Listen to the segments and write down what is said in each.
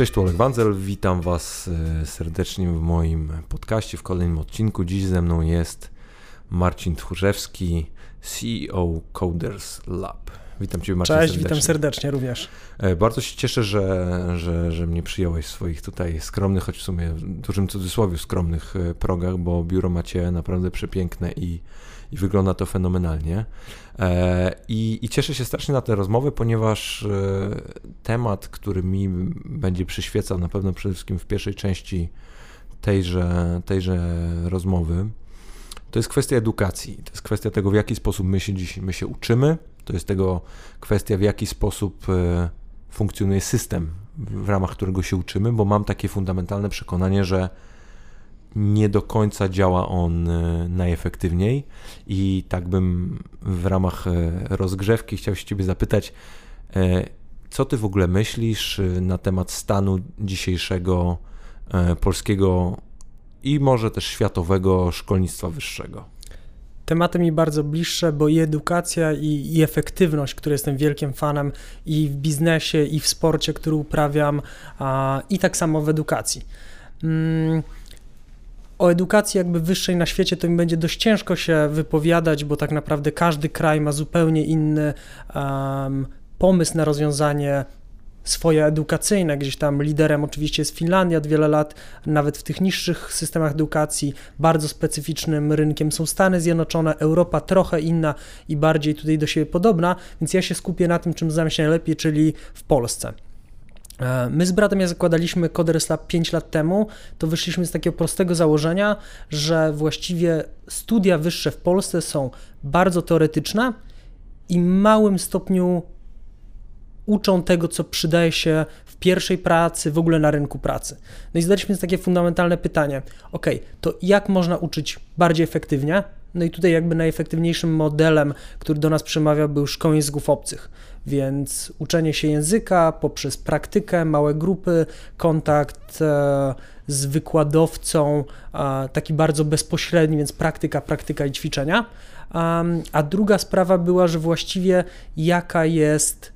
Cześć, tu Olek Wanzel, witam Was e, serdecznie w moim podcaście, w kolejnym odcinku. Dziś ze mną jest Marcin Tchórzewski, CEO Coders Lab. Witam Cię Marcin Cześć, serdecznie. witam serdecznie również. E, bardzo się cieszę, że, że, że mnie przyjąłeś w swoich tutaj skromnych, choć w sumie w dużym cudzysłowie skromnych e, progach, bo biuro macie naprawdę przepiękne i, i wygląda to fenomenalnie. E, I, I cieszę się strasznie na tę rozmowę, ponieważ temat, który mi będzie przyświecał na pewno przede wszystkim w pierwszej części tejże, tejże rozmowy, to jest kwestia edukacji. To jest kwestia tego, w jaki sposób my się dziś my się uczymy, to jest tego kwestia, w jaki sposób e, funkcjonuje system, w ramach którego się uczymy, bo mam takie fundamentalne przekonanie, że nie do końca działa on e, najefektywniej i tak bym w ramach e, rozgrzewki chciał się Ciebie zapytać, co Ty w ogóle myślisz na temat stanu dzisiejszego polskiego i może też światowego szkolnictwa wyższego? tematy mi bardzo bliższe, bo i edukacja, i, i, efektywność, której jestem wielkim fanem i w biznesie, i w sporcie, który uprawiam, a, i tak samo w edukacji. Mm, o edukacji jakby wyższej na świecie to mi będzie dość ciężko się wypowiadać, bo tak naprawdę każdy kraj ma zupełnie inny um, pomysł na rozwiązanie swoje edukacyjne. Gdzieś tam liderem oczywiście jest Finlandia od wiele lat, nawet w tych niższych systemach edukacji. Bardzo specyficznym rynkiem są Stany Zjednoczone, Europa trochę inna i bardziej tutaj do siebie podobna, więc ja się skupię na tym, czym znam się najlepiej, czyli w Polsce. E, my z bratem, jak zakładaliśmy Coders Lab 5 lat temu, to wyszliśmy z takiego prostego założenia, że właściwie studia wyższe w Polsce są bardzo teoretyczne i w małym stopniu uczą tego, co przydaje się w pierwszej pracy, w ogóle na rynku pracy. No i zadaliśmy sobie takie fundamentalne pytanie: OK, to jak można uczyć bardziej efektywnie? No i tutaj jakby najefektywniejszym modelem, który do nas przemawiał, był szkoła języków obcych. Więc uczenie się języka poprzez praktykę, małe grupy, kontakt e, z wykładowcą, taki bardzo bezpośredni, więc praktyka, praktyka i ćwiczenia. A druga sprawa była, że właściwie jaka jest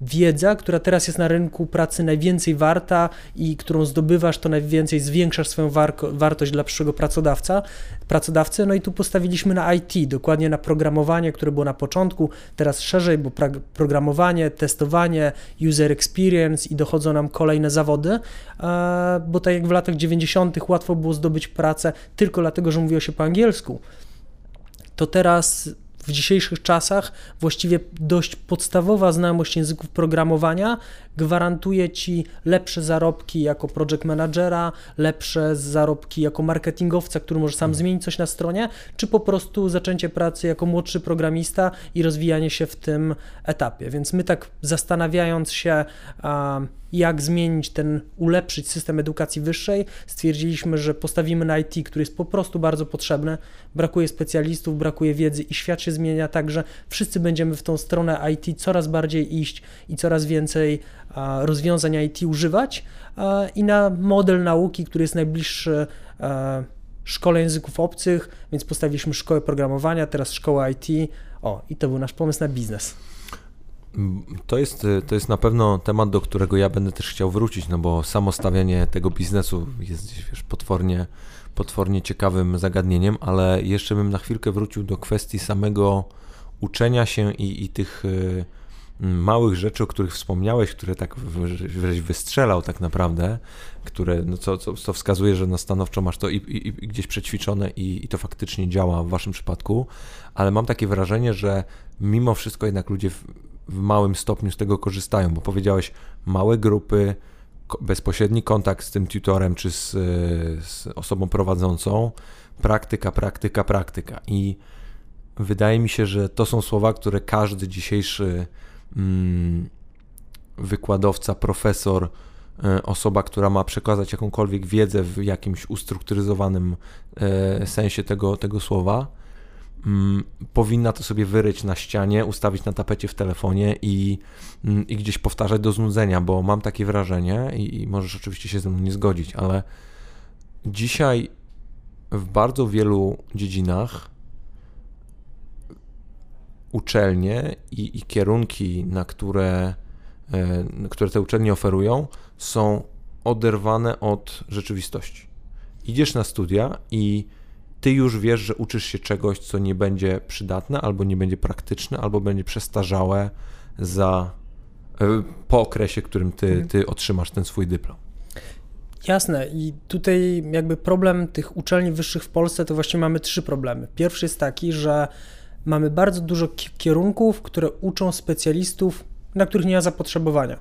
wiedza, która teraz jest na rynku pracy najwięcej warta i którą zdobywasz, to najwięcej zwiększasz swoją wartość dla przyszłego pracodawca, pracodawcy. No i tu postawiliśmy na IT, dokładnie na programowanie, które było na początku, teraz szerzej, bo programowanie, testowanie, user experience i dochodzą nam kolejne zawody, e, bo tak jak w latach 90. łatwo było zdobyć pracę tylko dlatego, że mówiło się po angielsku to teraz w dzisiejszych czasach właściwie dość podstawowa znajomość języków programowania gwarantuje ci lepsze zarobki jako project managera, lepsze zarobki jako marketingowca, który może sam zmienić coś na stronie, czy po prostu zaczęcie pracy jako młodszy programista i rozwijanie się w tym etapie. Więc my tak zastanawiając się, jak zmienić ten, ulepszyć system edukacji wyższej, stwierdziliśmy, że postawimy na IT, który jest po prostu bardzo potrzebny. Brakuje specjalistów, brakuje wiedzy i świat się zmienia, także wszyscy będziemy w tą stronę IT coraz bardziej iść i coraz więcej rozwiązań IT używać i na model nauki, który jest najbliższy szkole języków obcych, więc postawiliśmy szkołę programowania, teraz szkołę IT. O, i to był nasz pomysł na biznes. To jest, to jest na pewno temat, do którego ja będę też chciał wrócić, no bo samo stawianie tego biznesu jest wiesz, potwornie, potwornie ciekawym zagadnieniem, ale jeszcze bym na chwilkę wrócił do kwestii samego uczenia się i, i tych y, małych rzeczy, o których wspomniałeś, które tak żeś wystrzelał tak naprawdę, które, no co, co, co wskazuje, że no stanowczo masz to i, i, i gdzieś przećwiczone i, i, to faktycznie działa w waszym przypadku, ale mam takie wrażenie, że mimo wszystko jednak ludzie w, w małym stopniu z tego korzystają, bo powiedziałeś małe grupy, bezpośredni kontakt z tym tutorem czy z, z osobą prowadzącą, praktyka, praktyka, praktyka. I wydaje mi się, że to są słowa, które każdy dzisiejszy wykładowca, profesor, e, osoba, która ma przekazać jakąkolwiek wiedzę w jakimś ustrukturyzowanym e, sensie tego, tego słowa, mm, powinna to sobie wyryć na ścianie, ustawić na tapecie w telefonie i, mm, i gdzieś powtarzać do znudzenia, bo mam takie wrażenie i, i możesz oczywiście się ze mną nie zgodzić, ale dzisiaj w bardzo wielu dziedzinach uczelnie i, i kierunki, na które które te uczelnie oferują, są oderwane od rzeczywistości. Idziesz na studia i ty już wiesz, że uczysz się czegoś, co nie będzie przydatne, albo nie będzie praktyczne, albo będzie przestarzałe za, e, po okresie, którym ty, mhm. ty otrzymasz ten swój dyplom. Jasne i tutaj jakby problem tych uczelni wyższych w Polsce to właściwie mamy trzy problemy. Pierwszy jest taki, że mamy bardzo dużo kierunków, które uczą specjalistów, na których nie ma zapotrzebowania.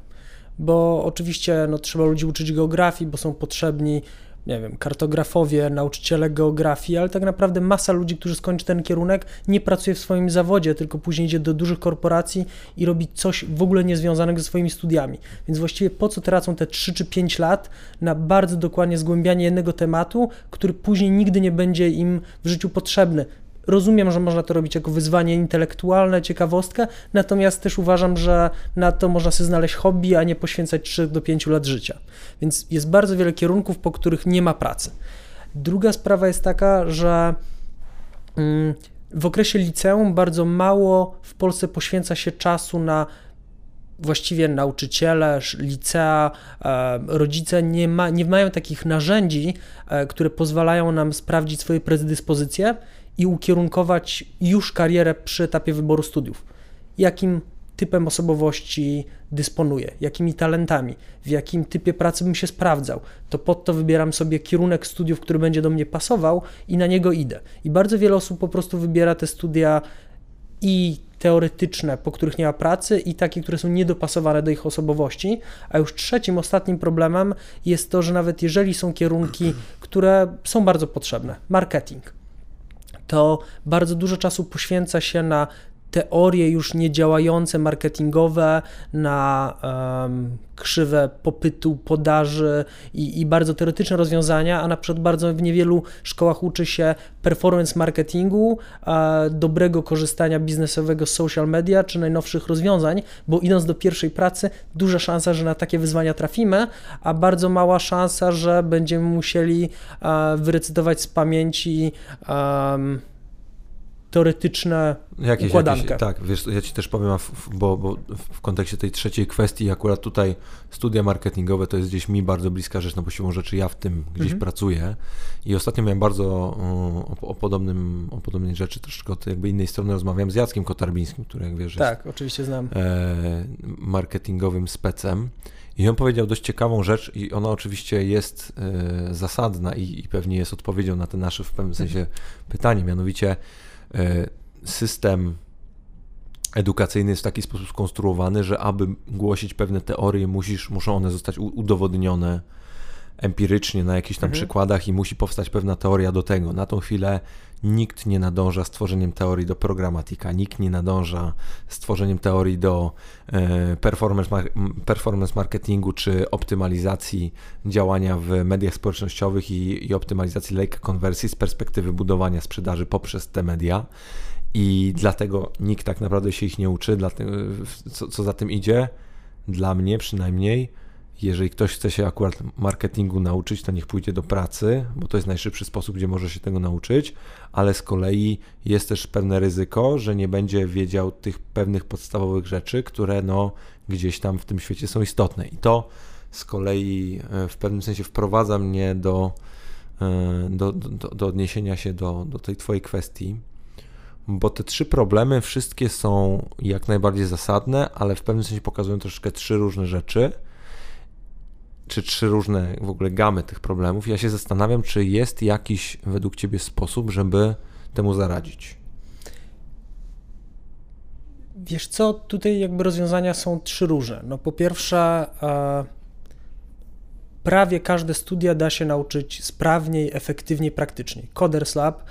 Bo oczywiście no, trzeba ludzi uczyć geografii, bo są potrzebni nie wiem, kartografowie, nauczyciele geografii, ale tak naprawdę masa ludzi, którzy skończy ten kierunek, nie pracuje w swoim zawodzie, tylko później idzie do dużych korporacji i robi coś w ogóle niezwiązanego ze swoimi studiami. Więc właściwie po co tracą te 3 czy 5 lat na bardzo dokładnie zgłębianie jednego tematu, który później nigdy nie będzie im w życiu potrzebny. Rozumiem, że można to robić jako wyzwanie intelektualne, ciekawostkę, natomiast też uważam, że na to można sobie znaleźć hobby, a nie poświęcać 3 do 5 lat życia. Więc jest bardzo wiele kierunków, po których nie ma pracy. Druga sprawa jest taka, że mm, w okresie liceum bardzo mało w Polsce poświęca się czasu na właściwie nauczyciele, licea, e, rodzice nie, ma, nie mają takich narzędzi, e, które pozwalają nam sprawdzić swoje predyspozycje i ukierunkować już karierę przy etapie wyboru studiów. Jakim typem osobowości dysponuję, jakimi talentami, w jakim typie pracy bym się sprawdzał, to pod to wybieram sobie kierunek studiów, który będzie do mnie pasował i na niego idę. I bardzo wiele osób po prostu wybiera te studia i teoretyczne, po których nie ma pracy, i takie, które są niedopasowane do ich osobowości. A już trzecim, ostatnim problemem jest to, że nawet jeżeli są kierunki, które są bardzo potrzebne, marketing, to bardzo dużo czasu poświęca się na teorie już niedziałające, marketingowe, na um, krzywe popytu, podaży i, i, bardzo teoretyczne rozwiązania, a na przykład bardzo w niewielu szkołach uczy się performance marketingu, e, dobrego korzystania biznesowego z social media czy najnowszych rozwiązań, bo idąc do pierwszej pracy, duża szansa, że na takie wyzwania trafimy, a bardzo mała szansa, że będziemy musieli e, wyrecytować z pamięci um, teoretyczne jakieś, układankę. Jakieś, tak, wiesz, ja ci też powiem, bo, bo w kontekście tej trzeciej kwestii, akurat tutaj studia marketingowe to jest gdzieś mi bardzo bliska rzecz, no bo siłą rzeczy ja w tym gdzieś mhm. pracuję i ostatnio miałem bardzo o, o, podobnym, o podobnej rzeczy, troszeczkę od jakby innej strony rozmawiałem z Jackiem Kotarbińskim, który jak wiesz Tak, oczywiście znam. E, marketingowym specem i on powiedział dość ciekawą rzecz i ona oczywiście jest e, zasadna i, i pewnie jest odpowiedzią na te nasze w pewnym sensie mhm. pytanie, mianowicie system edukacyjny jest w taki sposób skonstruowany, że aby głosić pewne teorie, musisz, muszą one zostać udowodnione empirycznie na jakichś tam mhm. przykładach i musi powstać pewna teoria do tego. Na tą chwilę nikt nie nadąża z tworzeniem teorii do programatika, nikt nie nadąża z tworzeniem teorii do e, performance, performance marketingu czy optymalizacji działania w mediach społecznościowych i, i optymalizacji lejka konwersji z perspektywy budowania sprzedaży poprzez te media. I dlatego nikt tak naprawdę się ich nie uczy. Dlatego, co, co za tym idzie, dla mnie przynajmniej, jeżeli ktoś chce się akurat marketingu nauczyć, to niech pójdzie do pracy, bo to jest najszybszy sposób, gdzie może się tego nauczyć, ale z kolei jest też pewne ryzyko, że nie będzie wiedział tych pewnych podstawowych rzeczy, które no gdzieś tam w tym świecie są istotne. I to z kolei e, w pewnym sensie wprowadza mnie do, e, do, do, do odniesienia się do, do tej Twojej kwestii, bo te trzy problemy wszystkie są jak najbardziej zasadne, ale w pewnym sensie pokazują troszeczkę trzy różne rzeczy czy trzy różne w ogóle gamy tych problemów. Ja się zastanawiam, czy jest jakiś według Ciebie sposób, żeby temu zaradzić. Wiesz co, tutaj jakby rozwiązania są trzy różne. No po pierwsze, e, prawie każde studia da się nauczyć sprawniej, efektywniej, praktyczniej. Coders Lab,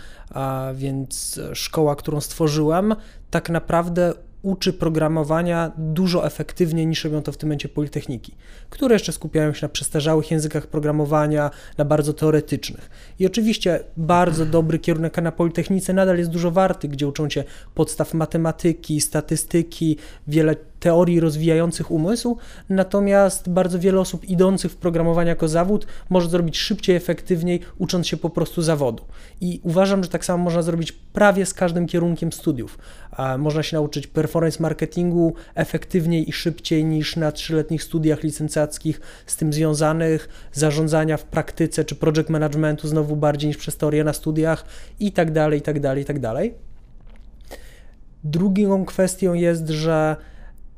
więc szkoła, którą stworzyłem, tak naprawdę uczy programowania dużo efektywniej niż robią to w tym momencie politechniki, które jeszcze skupiają się na przestarzałych językach programowania, na bardzo teoretycznych. I oczywiście bardzo dobry kierunek na politechnice nadal jest dużo warty, gdzie uczą cię podstaw matematyki, statystyki, wiele teorii rozwijających umysł, natomiast bardzo wiele osób idących w programowanie jako zawód może zrobić szybciej, efektywniej, ucząc się po prostu zawodu. I uważam, że tak samo można zrobić prawie z każdym kierunkiem studiów. Można się nauczyć performance marketingu efektywniej i szybciej niż na trzyletnich studiach licencjackich z tym związanych, zarządzania w praktyce czy project managementu znowu bardziej niż przez teorię na studiach i tak dalej, i tak dalej, i tak dalej. Drugą kwestią jest, że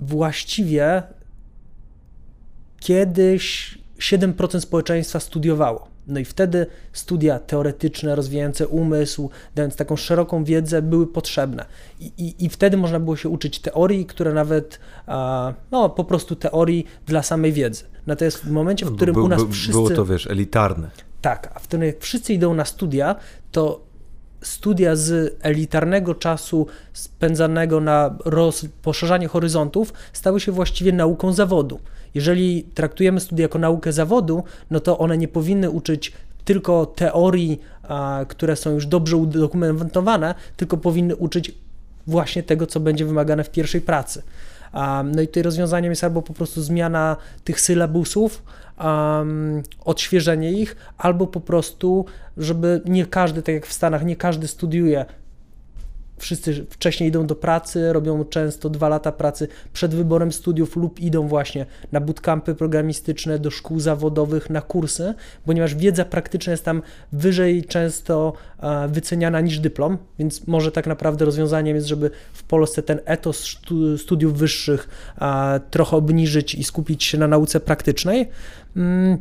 właściwie kiedyś 7% społeczeństwa studiowało. No i wtedy studia teoretyczne, rozwijające umysł, dając taką szeroką wiedzę, były potrzebne. I, i, i wtedy można było się uczyć teorii, które nawet, no po prostu teorii dla samej wiedzy. Natomiast w momencie, w no, którym Był, u nas by, wszyscy... Było to, wiesz, elitarne. Tak, a w którym jak wszyscy idą na studia, to studia z elitarnego czasu spędzanego na roz, poszerzanie horyzontów stały się właściwie nauką zawodu. Jeżeli traktujemy studia jako naukę zawodu, no to one nie powinny uczyć tylko teorii, a, które są już dobrze udokumentowane, tylko powinny uczyć właśnie tego, co będzie wymagane w pierwszej pracy. No i tutaj rozwiązaniem jest albo po prostu zmiana tych sylabusów, um, odświeżenie ich, albo po prostu, żeby nie każdy, tak jak w Stanach, nie każdy studiuje wszyscy wcześniej idą do pracy, robią często dwa lata pracy przed wyborem studiów lub idą właśnie na bootcampy programistyczne, do szkół zawodowych, na kursy, ponieważ wiedza praktyczna jest tam wyżej często e, wyceniana niż dyplom, więc może tak naprawdę rozwiązaniem jest, żeby w Polsce ten etos studiów wyższych e, trochę obniżyć i skupić się na nauce praktycznej. Mm,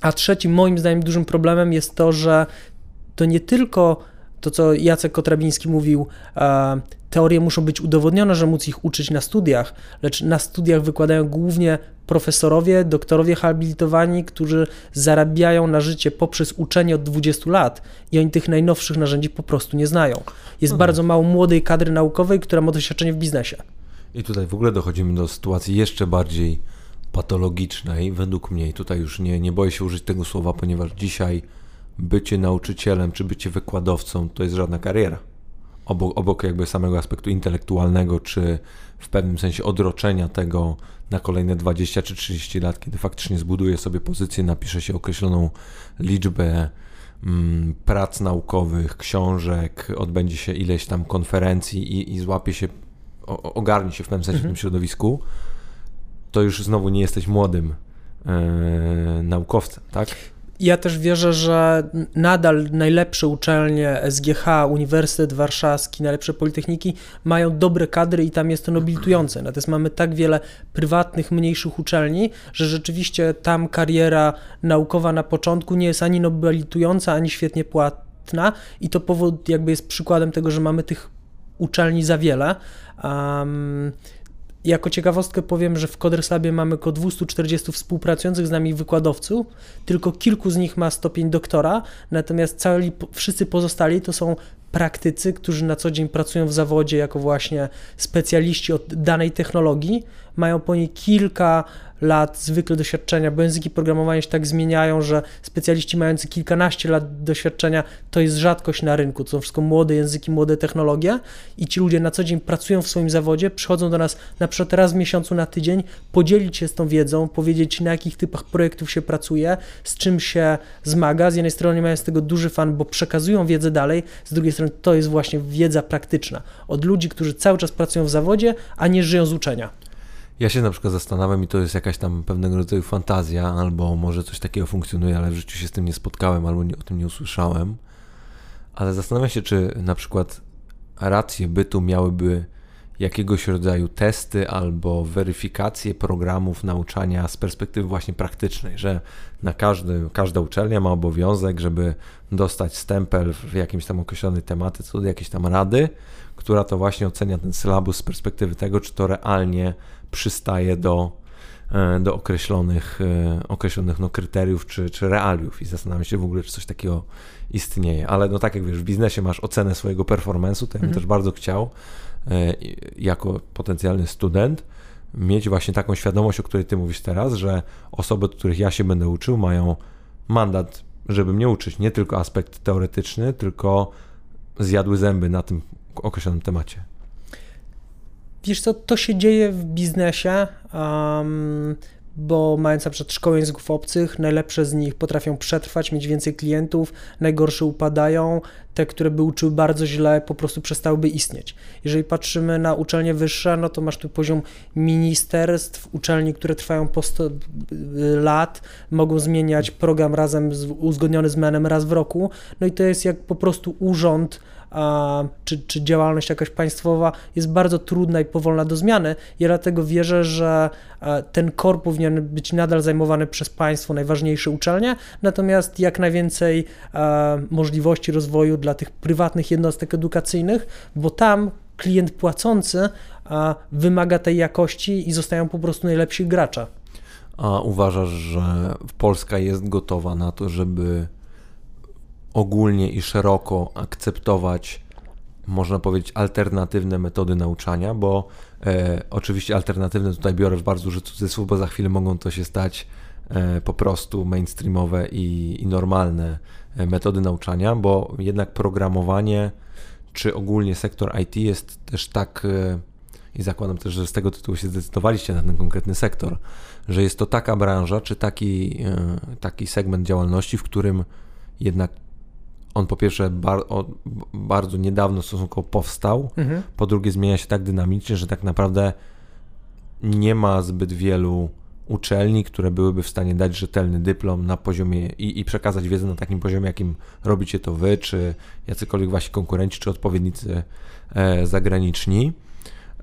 a trzecim moim zdaniem dużym problemem jest to, że to nie tylko to, co Jacek Kotrabiński mówił, e, teorie muszą być udowodnione, że móc ich uczyć na studiach, lecz na studiach wykładają głównie profesorowie, doktorowie habilitowani, którzy zarabiają na życie poprzez uczenie od 20 lat i oni tych najnowszych narzędzi po prostu nie znają. Jest mhm. bardzo mało młodej kadry naukowej, która ma doświadczenie w biznesie. I tutaj w ogóle dochodzimy do sytuacji jeszcze bardziej patologicznej, według mnie. I tutaj już nie, nie boję się użyć tego słowa, ponieważ dzisiaj bycie nauczycielem czy bycie wykładowcą to jest żadna kariera. Obok, obok jakby samego aspektu intelektualnego, czy w pewnym sensie odroczenia tego na kolejne 20 czy 30 lat, kiedy faktycznie zbuduje sobie pozycję, napisze się określoną liczbę mm, prac naukowych, książek, odbędzie się ileś tam konferencji i, i złapie się, o, ogarnie się w pewnym sensie mhm. w tym środowisku, to już znowu nie jesteś młodym yy, naukowcem, tak? Ja też wierzę, że nadal najlepsze uczelnie SGH, Uniwersytet Warszawski, najlepsze politechniki mają dobre kadry i tam jest to nobilitujące. Natomiast mamy tak wiele prywatnych, mniejszych uczelni, że rzeczywiście tam kariera naukowa na początku nie jest ani nobilitująca, ani świetnie płatna i to powód jakby jest przykładem tego, że mamy tych uczelni za wiele. Um, jako ciekawostkę powiem, że w Coderslabie mamy około 240 współpracujących z nami wykładowców, tylko kilku z nich ma stopień doktora, natomiast cali, wszyscy pozostali to są praktycy, którzy na co dzień pracują w zawodzie jako właśnie specjaliści od danej technologii, mają po niej kilka lat zwykle doświadczenia, bo języki programowania się tak zmieniają, że specjaliści mający kilkanaście lat doświadczenia to jest rzadkość na rynku. To są wszystko młode języki, młode technologie i ci ludzie na co dzień pracują w swoim zawodzie, przychodzą do nas na przykład raz w miesiącu na tydzień, podzielić się z tą wiedzą, powiedzieć na jakich typach projektów się pracuje, z czym się zmaga. Z jednej strony mają z tego duży fan, bo przekazują wiedzę dalej, z drugiej strony to jest właśnie wiedza praktyczna od ludzi, którzy cały czas pracują w zawodzie, a nie żyją z uczenia. Ja się na przykład zastanawiam i to jest jakaś tam pewnego rodzaju fantazja, albo może coś takiego funkcjonuje, ale w życiu się z tym nie spotkałem, albo nie, o tym nie usłyszałem. Ale zastanawiam się, czy na przykład racje bytu miałyby jakiegoś rodzaju testy albo weryfikację programów nauczania z perspektywy właśnie praktycznej, że na każdy, każda uczelnia ma obowiązek, żeby dostać stempel w jakimś tam określonej tematy, co do jakiejś tam rady, która to właśnie ocenia ten sylabus z perspektywy tego, czy to realnie przystaje do, e, do określonych, e, określonych no, kryteriów czy, czy realiów i zastanawiam się w ogóle, czy coś takiego istnieje. Ale no tak jak wiesz, w biznesie masz ocenę swojego performance'u, to ja bym mhm. też bardzo chciał e, jako potencjalny student mieć właśnie taką świadomość, o której ty mówisz teraz, że osoby, od których ja się będę uczył, mają mandat, żeby mnie uczyć nie tylko aspekt teoretyczny, tylko zjadły zęby na tym określonym temacie. Wiesz co, to się dzieje w biznesie. Um, bo mając na przykład szkołę języków obcych, najlepsze z nich potrafią przetrwać, mieć więcej klientów, najgorsze upadają, te, które by uczyły bardzo źle, po prostu przestałyby istnieć. Jeżeli patrzymy na uczelnie wyższe, no to masz tu poziom ministerstw, uczelni, które trwają po 100 y, lat, mogą zmieniać program razem z, uzgodniony z menem raz w roku, no i to jest jak po prostu urząd, czy, czy działalność jakaś państwowa jest bardzo trudna i powolna do zmiany. Ja dlatego wierzę, że ten kor powinien być nadal zajmowany przez państwo, najważniejsze uczelnie, natomiast jak najwięcej możliwości rozwoju dla tych prywatnych jednostek edukacyjnych, bo tam klient płacący wymaga tej jakości i zostają po prostu najlepsi gracze. A uważasz, że Polska jest gotowa na to, żeby ogólnie i szeroko akceptować, można powiedzieć, alternatywne metody nauczania, bo e, oczywiście alternatywne tutaj biorę w bardzo duży cudzysłów, bo za chwilę mogą to się stać e, po prostu mainstreamowe i, i normalne e, metody nauczania, bo jednak programowanie czy ogólnie sektor IT jest też tak, e, i zakładam też, że z tego tytułu się zdecydowaliście na ten konkretny sektor, że jest to taka branża, czy taki, e, taki segment działalności, w którym jednak on po pierwsze bar, o, bardzo niedawno stosunkowo powstał, mhm. po drugie zmienia się tak dynamicznie, że tak naprawdę nie ma zbyt wielu uczelni, które byłyby w stanie dać rzetelny dyplom na poziomie i, i przekazać wiedzę na takim poziomie, jakim robicie to wy, czy jacykolwiek wasi konkurenci, czy odpowiednicy e, zagraniczni.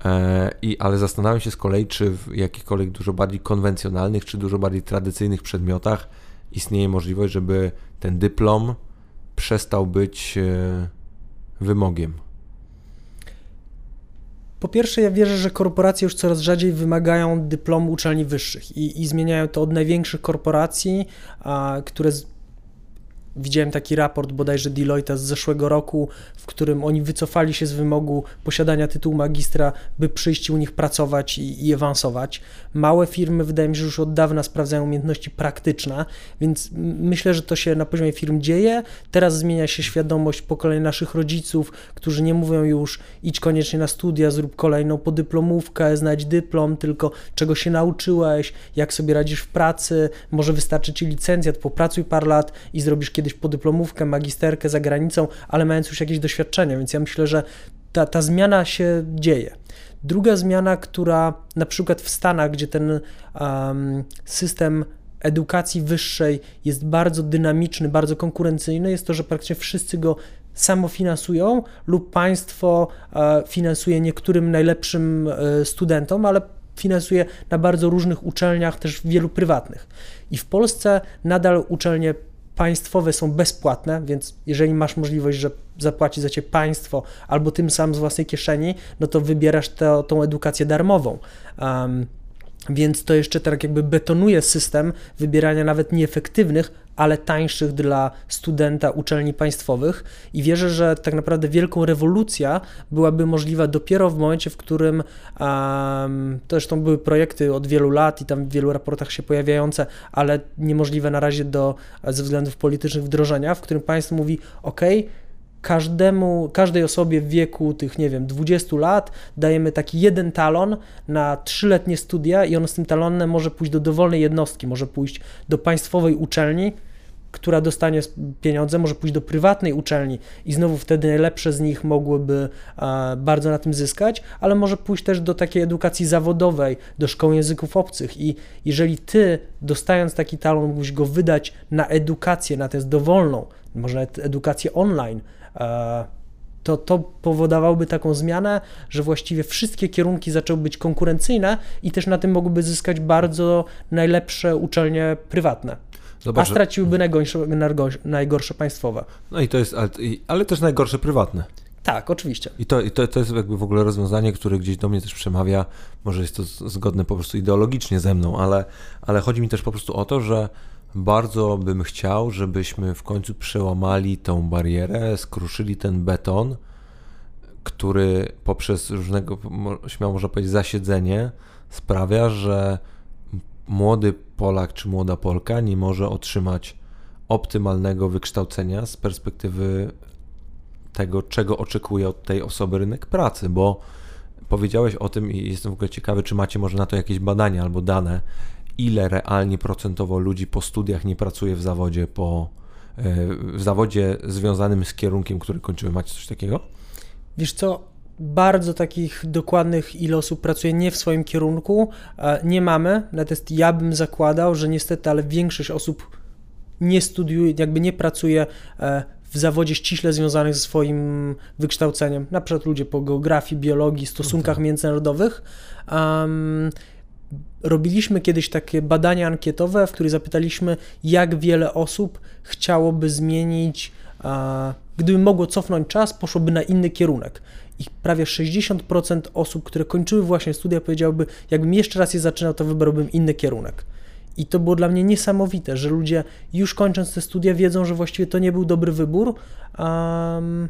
E, i, ale zastanawiam się z kolei, czy w jakichkolwiek dużo bardziej konwencjonalnych, czy dużo bardziej tradycyjnych przedmiotach istnieje możliwość, żeby ten dyplom przestał być e, wymogiem? Po pierwsze, ja wierzę, że korporacje już coraz rzadziej wymagają dyplomu uczelni wyższych i, i zmieniają to od największych korporacji, a, które Widziałem taki raport bodajże Deloitte z zeszłego roku, w którym oni wycofali się z wymogu posiadania tytułu magistra, by przyjść u nich pracować i, i awansować. Małe firmy, wydaje mi się, już od dawna sprawdzają umiejętności praktyczne, więc myślę, że to się na poziomie firm dzieje. Teraz zmienia się świadomość pokolenia naszych rodziców, którzy nie mówią już idź koniecznie na studia, zrób kolejną podyplomówkę, znajdź dyplom, tylko czego się nauczyłeś, jak sobie radzisz w pracy, może wystarczy ci licencjat, popracuj parę lat i zrobisz kiedyś podyplomówkę, magisterkę za granicą, ale mając już jakieś doświadczenie, więc ja myślę, że ta, ta zmiana się dzieje. Druga zmiana, która na przykład w Stanach, gdzie ten um, system edukacji wyższej jest bardzo dynamiczny, bardzo konkurencyjny, jest to, że praktycznie wszyscy go samofinansują lub państwo e, finansuje niektórym najlepszym e, studentom, ale finansuje na bardzo różnych uczelniach, też wielu prywatnych. I w Polsce nadal uczelnie państwowe są bezpłatne, więc jeżeli masz możliwość, że zapłaci za cię państwo albo tym sam z własnej kieszeni, no to wybierasz tę edukację darmową. Um, więc to jeszcze tak jakby betonuje system wybierania nawet nieefektywnych, ale tańszych dla studenta uczelni państwowych. I wierzę, że tak naprawdę wielką rewolucja byłaby możliwa dopiero w momencie, w którym um, to zresztą były projekty od wielu lat i tam w wielu raportach się pojawiające, ale niemożliwe na razie do, ze względów politycznych wdrożenia, w którym państwo mówi, ok, każdemu, każdej osobie w wieku tych, nie wiem, 20 lat dajemy taki jeden talon na trzyletnie studia i on z tym talonem może pójść do dowolnej jednostki, może pójść do państwowej uczelni, która dostanie pieniądze, może pójść do prywatnej uczelni i znowu wtedy najlepsze z nich mogłyby e, bardzo na tym zyskać, ale może pójść też do takiej edukacji zawodowej, do szkoły języków obcych. I jeżeli ty dostając taki talon mógłbyś go wydać na edukację, na tę dowolną, może edukację online, to to powodowałoby taką zmianę, że właściwie wszystkie kierunki zaczęły być konkurencyjne i też na tym mogłyby zyskać bardzo najlepsze uczelnie prywatne. Zobacz, a straciłby najgorsze, najgorsze państwowe. No i to jest, ale, ale też najgorsze prywatne. Tak, oczywiście. I, to, i to, to jest jakby w ogóle rozwiązanie, które gdzieś do mnie też przemawia, może jest to zgodne po prostu ideologicznie ze mną, ale, ale chodzi mi też po prostu o to, że bardzo bym chciał, żebyśmy w końcu przełamali tą barierę, skruszyli ten beton, który poprzez różnego, śmiało można powiedzieć, zasiedzenie sprawia, że młody Polak czy młoda Polka nie może otrzymać optymalnego wykształcenia z perspektywy tego, czego oczekuje od tej osoby rynek pracy, bo powiedziałeś o tym i jestem w ogóle ciekawy, czy macie może na to jakieś badania albo dane, ile realnie procentowo ludzi po studiach nie pracuje w zawodzie po w zawodzie związanym z kierunkiem, który kończyły. Macie coś takiego? Wiesz co, bardzo takich dokładnych, ile osób pracuje nie w swoim kierunku, nie mamy. Natomiast ja bym zakładał, że niestety, ale większość osób nie studiuje, jakby nie pracuje e, w zawodzie ściśle związanych ze swoim wykształceniem. Na przykład ludzie po geografii, biologii, stosunkach mhm. międzynarodowych. Um, robiliśmy kiedyś takie badania ankietowe, w których zapytaliśmy, jak wiele osób chciałoby zmienić, gdyby mogło cofnąć czas, poszłoby na inny kierunek. I prawie 60% osób, które kończyły właśnie studia, powiedziałoby, jakbym jeszcze raz je zaczynał, to wybrałbym inny kierunek. I to było dla mnie niesamowite, że ludzie już kończąc te studia wiedzą, że właściwie to nie był dobry wybór. Um...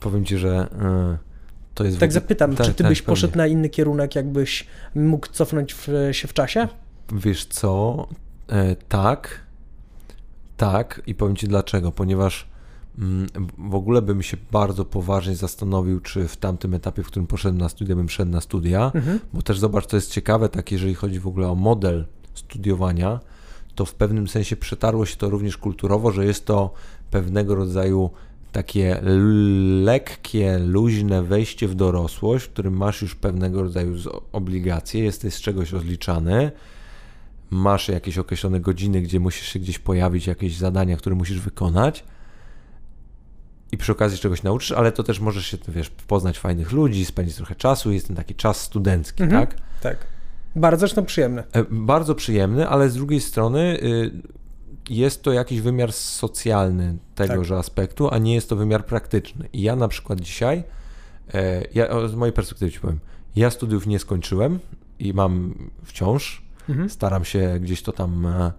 Powiem ci, że. Yy to jest tak zapytam, tak, czy ty tak, byś pewnie. poszedł na inny kierunek, jakbyś mógł cofnąć w, się w czasie? Wiesz co, e, tak, tak i powiem ci dlaczego, ponieważ mm, w ogóle bym się bardzo poważnie zastanowił, czy w tamtym etapie, w którym poszedłem na studia, bym szedł na studia, mhm. bo też zobacz, to jest ciekawe, tak jeżeli chodzi w ogóle o model studiowania, to w pewnym sensie przetarło się to również kulturowo, że jest to pewnego rodzaju takie lekkie, luźne wejście w dorosłość, w którym masz już pewnego rodzaju obligacje, jesteś z czegoś rozliczany, masz jakieś określone godziny, gdzie musisz się gdzieś pojawić, jakieś zadania, które musisz wykonać i przy okazji czegoś nauczysz, ale to też możesz się, wiesz, poznać fajnych ludzi, spędzić trochę czasu, jest ten taki czas studencki, mhm, tak? Tak. Bardzo zresztą przyjemny. E, bardzo przyjemny, ale z drugiej strony y, jest to jakiś wymiar socjalny tegoże tak. aspektu, a nie jest to wymiar praktyczny. I ja na przykład dzisiaj, e, ja z mojej perspektywy ci powiem, ja studiów nie skończyłem i mam wciąż, mhm. staram się gdzieś to tam e,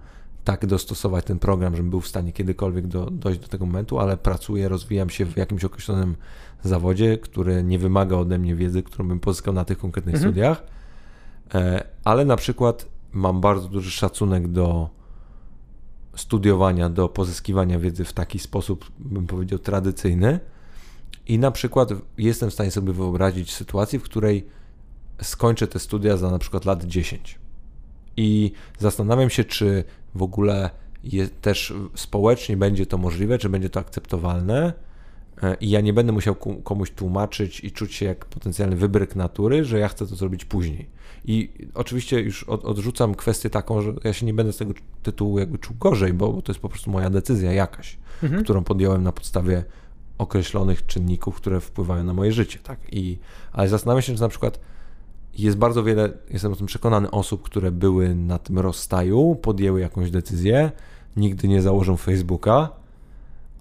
tak dostosować ten program, żebym był w stanie kiedykolwiek do, dojść do tego momentu, ale pracuję, rozwijam się w jakimś określonym zawodzie, który nie wymaga ode mnie wiedzy, którą bym pozyskał na tych konkretnych mhm. studiach, e, ale na przykład mam bardzo duży szacunek do studiowania, do pozyskiwania wiedzy w taki sposób, bym powiedział, tradycyjny. I na przykład jestem w stanie sobie wyobrazić sytuację, w której skończę te studia za na przykład lat 10. I zastanawiam się, czy w ogóle je, też społecznie będzie to możliwe, czy będzie to akceptowalne. E, I ja nie będę musiał komuś tłumaczyć i czuć się jak potencjalny wybryk natury, że ja chcę to zrobić później. I oczywiście już od, odrzucam kwestię taką, że ja się nie będę z tego tytułu jakby czuł gorzej, bo, bo to jest po prostu moja decyzja jakaś, mhm. którą podjąłem na podstawie określonych czynników, które wpływają na moje życie, tak? I, ale zastanawiam się, że na przykład jest bardzo wiele, jestem o tym przekonany, osób, które były na tym rozstaju, podjęły jakąś decyzję, nigdy nie założą Facebooka,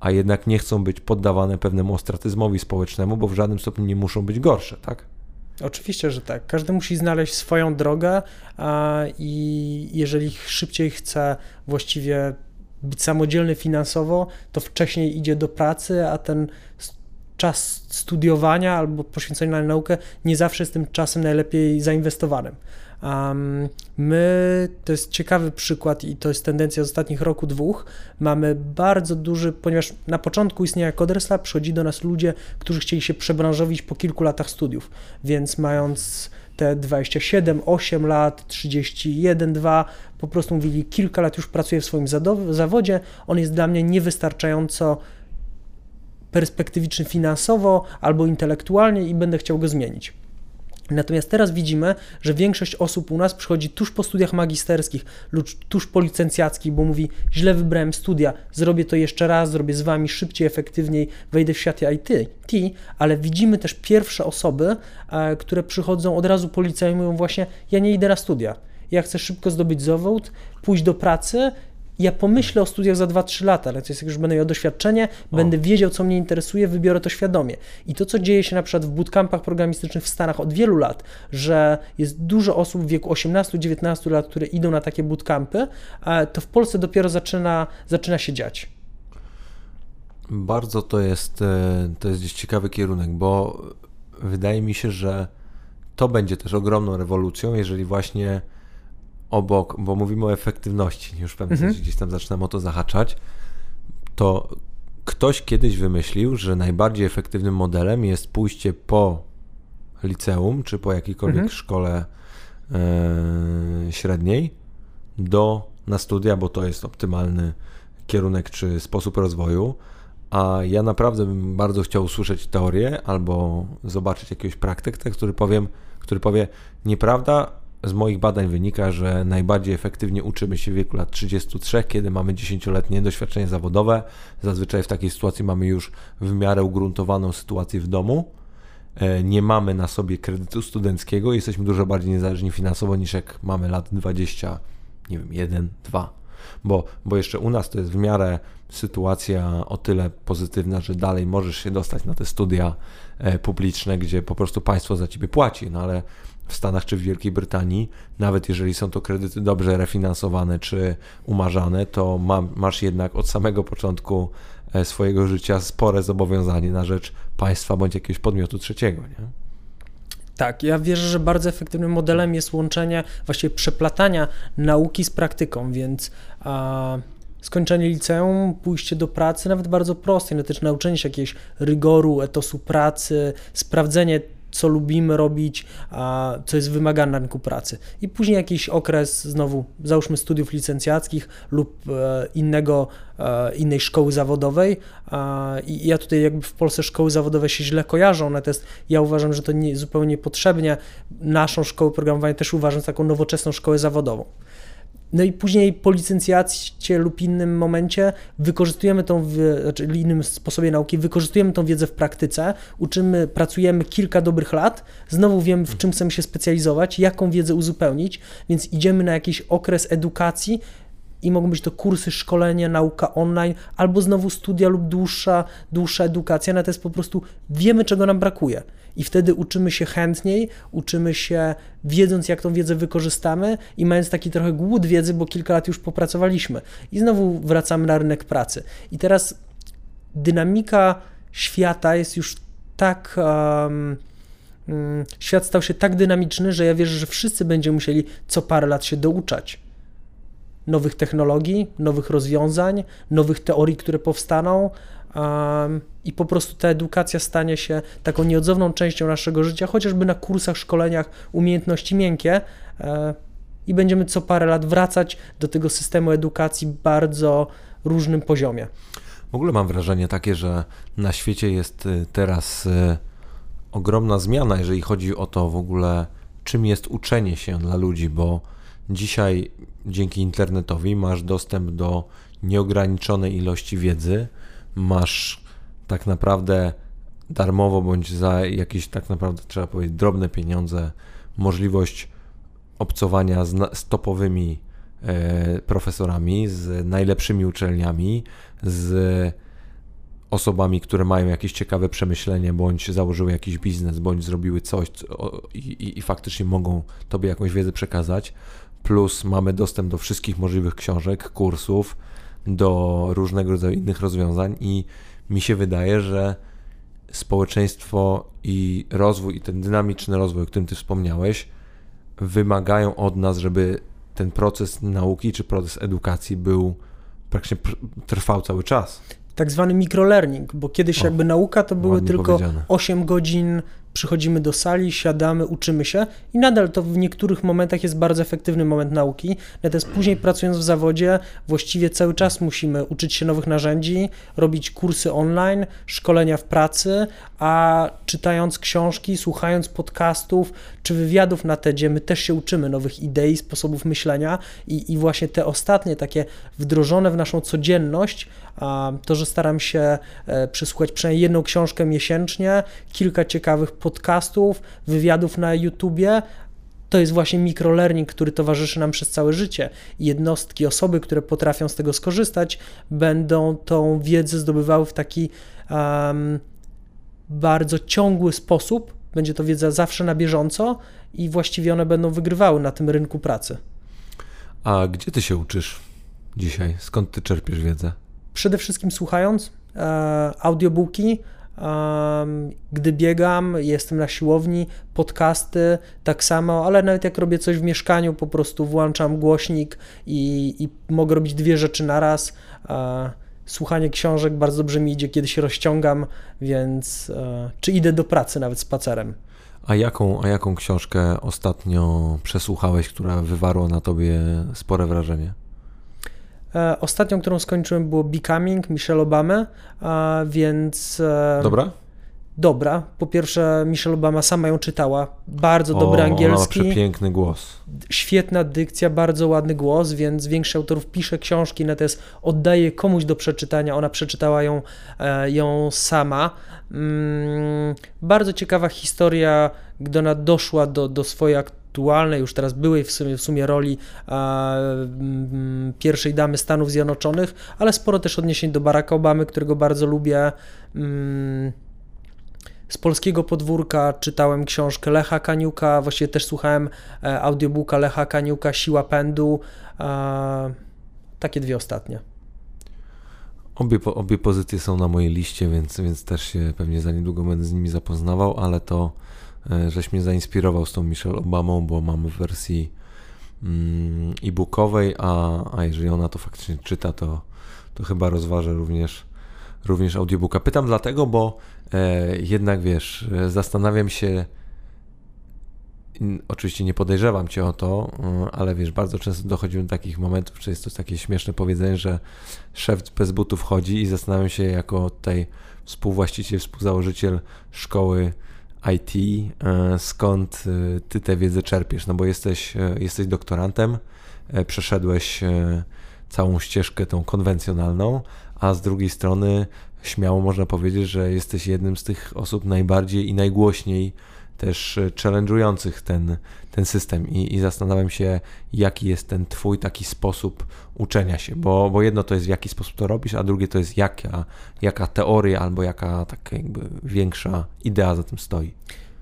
a jednak nie chcą być poddawane pewnemu ostratyzmowi społecznemu, bo w żadnym stopniu nie muszą być gorsze, tak? Oczywiście, że tak. Każdy musi znaleźć swoją drogę a, i jeżeli szybciej chce właściwie być samodzielny finansowo, to wcześniej idzie do pracy, a ten czas studiowania albo poświęcenia na naukę nie zawsze jest tym czasem najlepiej zainwestowanym. Um, my, to jest ciekawy przykład i to jest tendencja z ostatnich roku, dwóch. Mamy bardzo duży, ponieważ na początku istnienia Coderslab przychodzi do nas ludzie, którzy chcieli się przebranżowić po kilku latach studiów, więc mając te 27, 8 lat, 31, 2, po prostu mówili, kilka lat już pracuję w swoim zawodzie, on jest dla mnie niewystarczająco perspektywiczny finansowo albo intelektualnie i będę chciał go zmienić. Natomiast teraz widzimy, że większość osób u nas przychodzi tuż po studiach magisterskich lub tuż po licencjackich, bo mówi: źle wybrałem studia, zrobię to jeszcze raz, zrobię z wami szybciej, efektywniej, wejdę w świat IT, ale widzimy też pierwsze osoby, e, które przychodzą od razu po liceum i mówią właśnie: ja nie idę na studia, ja chcę szybko zdobyć zawód, pójść do pracy ja pomyślę o studiach za 2-3 lata, ale to jest jak już będę miał doświadczenie, o. będę wiedział, co mnie interesuje, wybiorę to świadomie. I to, co dzieje się na przykład w bootcampach programistycznych w Stanach od wielu lat, że jest dużo osób w wieku 18-19 lat, które idą na takie bootcampy, to w Polsce dopiero zaczyna, zaczyna się dziać. Bardzo to jest, e, to jest gdzieś ciekawy kierunek, bo wydaje mi się, że to będzie też ogromną rewolucją, jeżeli właśnie obok, bo mówimy o efektywności, już w pewnym mhm. sensie gdzieś tam zaczynam o to zahaczać, to ktoś kiedyś wymyślił, że najbardziej efektywnym modelem jest pójście po liceum, czy po jakiejkolwiek mhm. szkole e, średniej, do na studia, bo to jest optymalny kierunek czy sposób rozwoju. A ja naprawdę bym bardzo chciał usłyszeć teorię albo zobaczyć jakiegoś praktyka, który powiem, który powie, nieprawda, z moich badań wynika, że najbardziej efektywnie uczymy się w wieku lat 33, kiedy mamy 10-letnie doświadczenie zawodowe. Zazwyczaj w takiej sytuacji mamy już w miarę ugruntowaną sytuację w domu. E, nie mamy na sobie kredytu studenckiego, jesteśmy dużo bardziej niezależni finansowo niż jak mamy lat 20, nie wiem, 1, 2. Bo, bo jeszcze u nas to jest w miarę sytuacja o tyle pozytywna, że dalej możesz się dostać na te studia e, publiczne, gdzie po prostu państwo za ciebie płaci, no ale w Stanach czy w Wielkiej Brytanii, nawet jeżeli są to kredyty dobrze refinansowane czy umarzane, to ma, masz jednak od samego początku e, swojego życia spore zobowiązanie na rzecz państwa bądź jakiegoś podmiotu trzeciego. Nie? Tak, ja wierzę, że bardzo efektywnym modelem jest łączenie, właściwie przeplatania nauki z praktyką, więc a, skończenie liceum, pójście do pracy, nawet bardzo prostej, no też nauczenie się jakiegoś rygoru, etosu pracy, sprawdzenie co lubimy robić, a co jest wymagane na rynku pracy. I później jakiś okres, znowu, załóżmy studiów licencjackich lub e, innego, e, innej szkoły zawodowej. I ja tutaj jakby w Polsce szkoły zawodowe się źle kojarzą, natomiast ja uważam, że to nie, zupełnie niepotrzebnie. Naszą szkołę programowania też uważam za taką nowoczesną szkołę zawodową. No i później po licencjacie lub innym momencie wykorzystujemy tą, znaczy innym sposobie nauki, wykorzystujemy tą wiedzę w praktyce, uczymy, pracujemy kilka dobrych lat, znowu wiemy w czym chcemy się specjalizować, jaką wiedzę uzupełnić, więc idziemy na jakiś okres edukacji, i mogą być to kursy, szkolenia, nauka online, albo znowu studia lub dłuższa, dłuższa edukacja, natomiast po prostu wiemy, czego nam brakuje. I wtedy uczymy się chętniej, uczymy się wiedząc, jak tą wiedzę wykorzystamy i mając taki trochę głód wiedzy, bo kilka lat już popracowaliśmy. I znowu wracamy na rynek pracy. I teraz dynamika świata jest już tak. Um, świat stał się tak dynamiczny, że ja wierzę, że wszyscy będziemy musieli co parę lat się douczać nowych technologii, nowych rozwiązań, nowych teorii, które powstaną. I po prostu ta edukacja stanie się taką nieodzowną częścią naszego życia, chociażby na kursach, szkoleniach, umiejętności miękkie. E, I będziemy co parę lat wracać do tego systemu edukacji bardzo różnym poziomie. W ogóle mam wrażenie takie, że na świecie jest y, teraz y, ogromna zmiana, jeżeli chodzi o to w ogóle, czym jest uczenie się dla ludzi, bo Dzisiaj dzięki internetowi masz dostęp do nieograniczonej ilości wiedzy, masz tak naprawdę darmowo bądź za jakieś tak naprawdę trzeba powiedzieć drobne pieniądze możliwość obcowania z, z topowymi e, profesorami, z najlepszymi uczelniami, z osobami, które mają jakieś ciekawe przemyślenie, bądź założyły jakiś biznes, bądź zrobiły coś co, i, i, i faktycznie mogą tobie jakąś wiedzę przekazać plus mamy dostęp do wszystkich możliwych książek, kursów, do różnego rodzaju innych rozwiązań i mi się wydaje, że społeczeństwo i rozwój, i ten dynamiczny rozwój, o którym ty wspomniałeś, wymagają od nas, żeby ten proces nauki czy proces edukacji był praktycznie trwał cały czas. Tak zwany microlearning, bo kiedyś o, jakby nauka to były tylko powiedziane. 8 godzin przychodzimy do sali, siadamy, uczymy się i nadal to w niektórych momentach jest bardzo efektywny moment nauki. Natomiast później pracując w zawodzie, właściwie cały czas musimy uczyć się nowych narzędzi, robić kursy online, szkolenia w pracy, a czytając książki, słuchając podcastów czy wywiadów na TEDzie, my też się uczymy nowych idei, sposobów myślenia i, i właśnie te ostatnie takie wdrożone w naszą codzienność, to, że staram się e, przysłuchać przynajmniej jedną książkę miesięcznie, kilka ciekawych podcastów, wywiadów na YouTubie, to jest właśnie microlearning, który towarzyszy nam przez całe życie. Jednostki, osoby, które potrafią z tego skorzystać, będą tą wiedzę zdobywały w taki um, bardzo ciągły sposób. Będzie to wiedza zawsze na bieżąco i właściwie one będą wygrywały na tym rynku pracy. A gdzie ty się uczysz dzisiaj? Skąd ty czerpiesz wiedzę? Przede wszystkim słuchając e, audiobooki, gdy biegam, jestem na siłowni, podcasty tak samo, ale nawet jak robię coś w mieszkaniu, po prostu włączam głośnik i, i mogę robić dwie rzeczy na raz. Słuchanie książek bardzo dobrze mi idzie, kiedy się rozciągam, więc e, czy idę do pracy nawet spacerem. A jaką, a jaką książkę ostatnio przesłuchałeś, która wywarła na tobie spore wrażenie? E, ostatnią, którą skończyłem było Becoming Michelle Obamy, więc... E, Dobra? dobra. Po pierwsze, Michelle Obama sama ją czytała. Bardzo dobry o, angielski. Ona ma przepiękny głos. Świetna dykcja, bardzo ładny głos, więc większość autorów pisze książki, natomiast oddaje komuś do przeczytania. Ona przeczytała ją, e, ją sama. Mm, bardzo ciekawa historia, gdy ona doszła do, do swojej aktualnej, już teraz byłej w sumie, w sumie roli mm, pierwszej damy Stanów Zjednoczonych, ale sporo też odniesień do Baracka Obamy, którego bardzo lubię. Mm, z polskiego podwórka czytałem książkę Lecha Kaniuka, właściwie też słuchałem e, audiobooka Lecha Kaniuka, Siła Pędu. Takie dwie ostatnie. Obie, obie pozycje są na mojej liście, więc, więc też się pewnie za niedługo będę z nimi zapoznawał, ale to e, żeś mnie zainspirował z tą Michelle Obamą, bo mam w wersji mm, e-bookowej, a, a jeżeli ona to faktycznie czyta, to, to chyba rozważę również, również audiobooka. Pytam dlatego, bo e, jednak wiesz, e, zastanawiam się, oczywiście nie podejrzewam cię o to, e, ale wiesz, bardzo często dochodzimy do takich momentów, czy jest to takie śmieszne powiedzenie, że szef bez butów chodzi i zastanawiam się jako tutaj współwłaściciel, współzałożyciel szkoły IT, e, skąd ty tę wiedzę czerpiesz, no bo jesteś, jesteś doktorantem, przeszedłeś całą ścieżkę tą konwencjonalną, a z drugiej strony śmiało można powiedzieć, że jesteś jednym z tych osób najbardziej i najgłośniej też e, challenge'ujących ten, ten system I, i zastanawiam się, jaki jest ten twój taki sposób uczenia się, bo, bo jedno to jest w jaki sposób to robisz, a drugie to jest jaka, jaka teoria albo jaka taka jakby większa idea za tym stoi.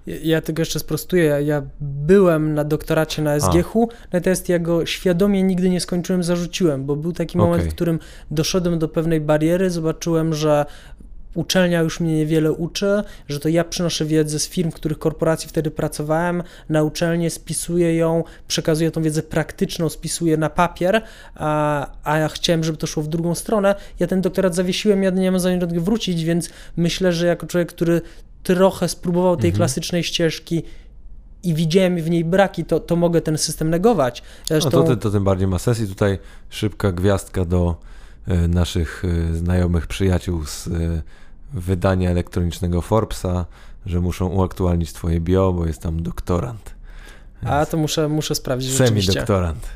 Ja tego jeszcze sprostuję. Ja byłem na doktoracie na SGH, natomiast ja go świadomie nigdy nie skończyłem, zarzuciłem, bo był taki moment, okay. w którym doszedłem do pewnej bariery, zobaczyłem, że uczelnia już mnie niewiele uczy, że to ja przynoszę wiedzę z firm, w których korporacji wtedy pracowałem, na uczelnię spisuję ją, przekazuję tą wiedzę praktyczną, spisuję na papier, a, a ja chciałem, żeby to szło w drugą stronę. Ja ten doktorat zawiesiłem, ja nie mam za nim wrócić, więc myślę, że jako człowiek, który trochę spróbował tej mhm. klasycznej ścieżki i widziałem w niej braki, to, to mogę ten system negować. Zresztą... No to, to tym bardziej ma sens i tutaj szybka gwiazdka do e, naszych e, znajomych przyjaciół z e, wydania elektronicznego Forbesa, że muszą uaktualnić twoje bio, bo jest tam doktorant. Więc A to muszę, muszę sprawdzić Semi-doktorant.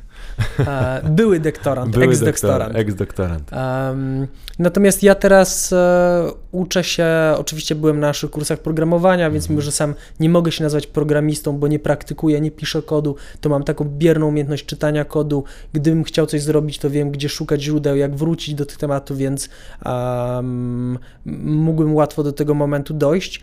Były doktorant, Były ex-doktorant. Ex-doktorant. Um, natomiast ja teraz e, uczę się, oczywiście byłem na naszych kursach programowania, więc mimo, że sam nie mogę się nazwać programistą, bo nie praktykuję, nie piszę kodu, to mam taką bierną umiejętność czytania kodu. Gdybym chciał coś zrobić, to wiem, gdzie szukać źródeł, jak wrócić do tych tematów, więc um, mógłbym łatwo do tego momentu dojść.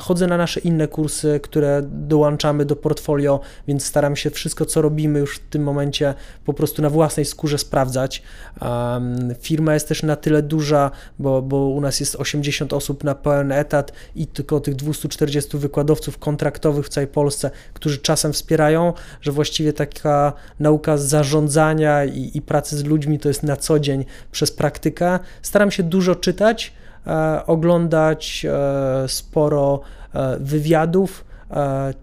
chodzę na nasze inne kursy, które dołączamy do portfolio, więc staram się wszystko, co robimy już w tym momencie po prostu na własnej skórze sprawdzać. Um, firma jest też na tyle duża, bo, bo u nas jest 80 osób na pełen etat i tylko tych 240 wykładowców kontraktowych w całej Polsce, którzy czasem wspierają, że właściwie taka nauka zarządzania i, i pracy z ludźmi to jest na co dzień przez praktykę. Staram się dużo czytać, e, oglądać e, sporo e, wywiadów,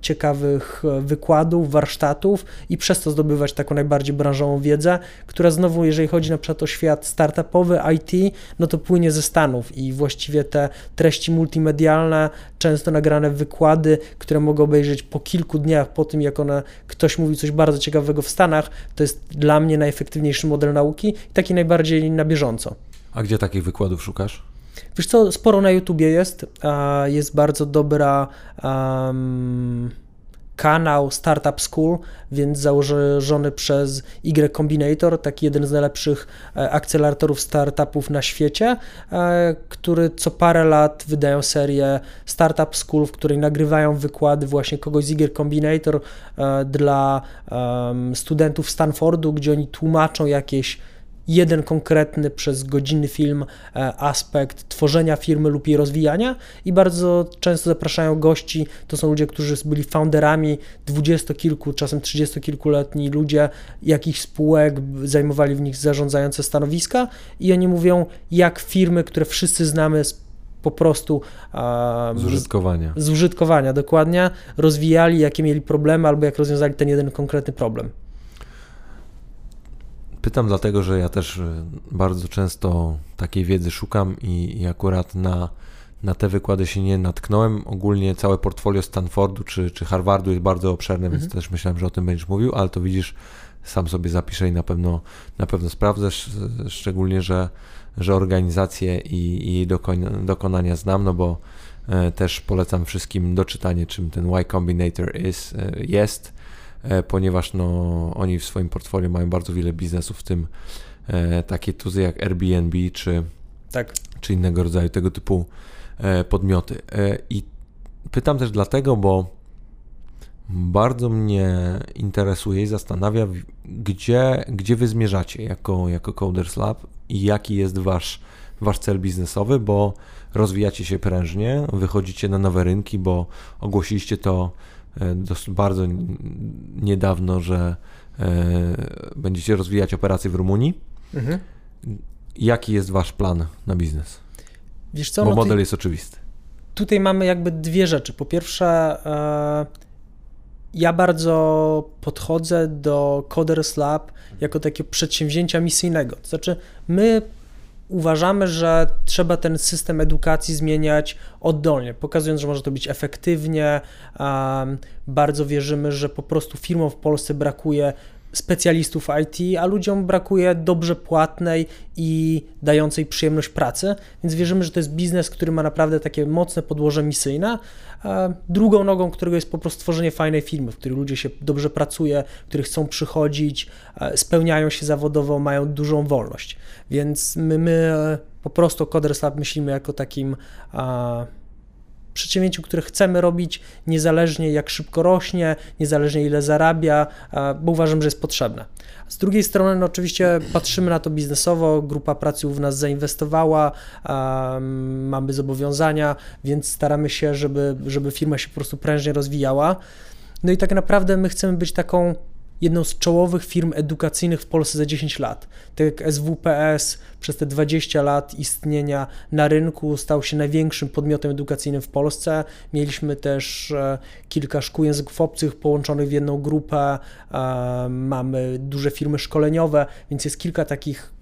ciekawych e, wykładów, warsztatów i przez to zdobywać taką najbardziej branżową wiedzę, która znowu, jeżeli chodzi na przykład o świat startupowy, IT, no to płynie ze Stanów i właściwie te treści multimedialne, często nagrane wykłady, które mogę obejrzeć po kilku dniach po tym, jak one, ktoś mówi coś bardzo ciekawego w Stanach, to jest dla mnie najefektywniejszy model nauki i taki najbardziej na bieżąco. A gdzie takich wykładów szukasz? Wiesz co, sporo na YouTubie jest. Jest bardzo dobra um, kanał Startup School, więc założony przez Y Combinator, taki jeden z najlepszych e, akceleratorów startupów na świecie, e, który co parę lat wydają serię Startup School, w której nagrywają wykłady właśnie kogoś z Y Combinator e, dla studentów Stanfordu, gdzie oni tłumaczą jakieś jeden konkretny przez godziny film e, aspekt tworzenia firmy lub jej rozwijania i bardzo często zapraszają gości, to są ludzie, którzy byli founderami dwudziestokilku, czasem trzydziestokilkuletni ludzie jakichś spółek, zajmowali w nich zarządzające stanowiska i oni mówią, jak firmy, które wszyscy znamy z po prostu z użytkowania. Z, z użytkowania, dokładnie, rozwijali, jakie mieli problemy albo jak rozwiązali ten jeden konkretny problem. Pytam dlatego, że ja też y, bardzo często takiej wiedzy szukam i, i akurat na, na te wykłady się nie natknąłem. Ogólnie całe portfolio Stanfordu czy, czy Harvardu jest bardzo obszerne, mhm. więc też myślałem, że o tym będziesz mówił, ale to widzisz, sam sobie zapiszę i na pewno, na pewno sprawdzę, szczególnie, że, że organizację i, i jej dokonania znam, no bo e, też polecam wszystkim doczytanie, czym ten Y Combinator is, e, jest ponieważ no, oni w swoim portfolio mają bardzo wiele biznesów, w tym e, takie tuzy jak Airbnb czy, tak. czy innego rodzaju tego typu e, podmioty. I pytam też dlatego, bo bardzo mnie interesuje i zastanawia, gdzie, gdzie wy zmierzacie jako, jako Coders Lab i jaki jest wasz, wasz cel biznesowy, bo rozwijacie się prężnie, wychodzicie na nowe rynki, bo ogłosiliście to E, bardzo niedawno, że e, będziecie rozwijać operacje w Rumunii. Mhm. Jaki jest wasz plan na biznes? Wiesz co, Bo no model jest oczywisty. Tutaj mamy jakby dwie rzeczy. Po pierwsze, e, ja bardzo podchodzę do Coders Lab jako takiego przedsięwzięcia misyjnego. To znaczy, my uważamy, że trzeba ten system edukacji zmieniać oddolnie, pokazując, że może to być efektywnie. bardzo wierzymy, że po prostu firmom w Polsce brakuje specjalistów IT, a ludziom brakuje dobrze płatnej i dającej przyjemność pracy, więc wierzymy, że to jest biznes, który ma naprawdę takie mocne podłoże misyjne. Drugą nogą, którego jest po prostu tworzenie fajnej firmy, w której ludzie się dobrze pracuje, w których chcą przychodzić, spełniają się zawodowo, mają dużą wolność. Więc my, my po prostu Coders Lab myślimy jako takim przedsięwzięciu, które chcemy robić, niezależnie jak szybko rośnie, niezależnie ile zarabia, bo uważam, że jest potrzebne. Z drugiej strony, no oczywiście patrzymy na to biznesowo, grupa pracy w nas zainwestowała, mamy zobowiązania, więc staramy się, żeby, żeby firma się po prostu prężnie rozwijała. No i tak naprawdę my chcemy być taką jedną z czołowych firm edukacyjnych w Polsce za 10 lat. Tak jak SWPS przez te 20 lat istnienia na rynku stał się największym podmiotem edukacyjnym w Polsce. Mieliśmy też e, kilka szkół języków obcych połączonych w jedną grupę, e, mamy duże firmy szkoleniowe, więc jest kilka takich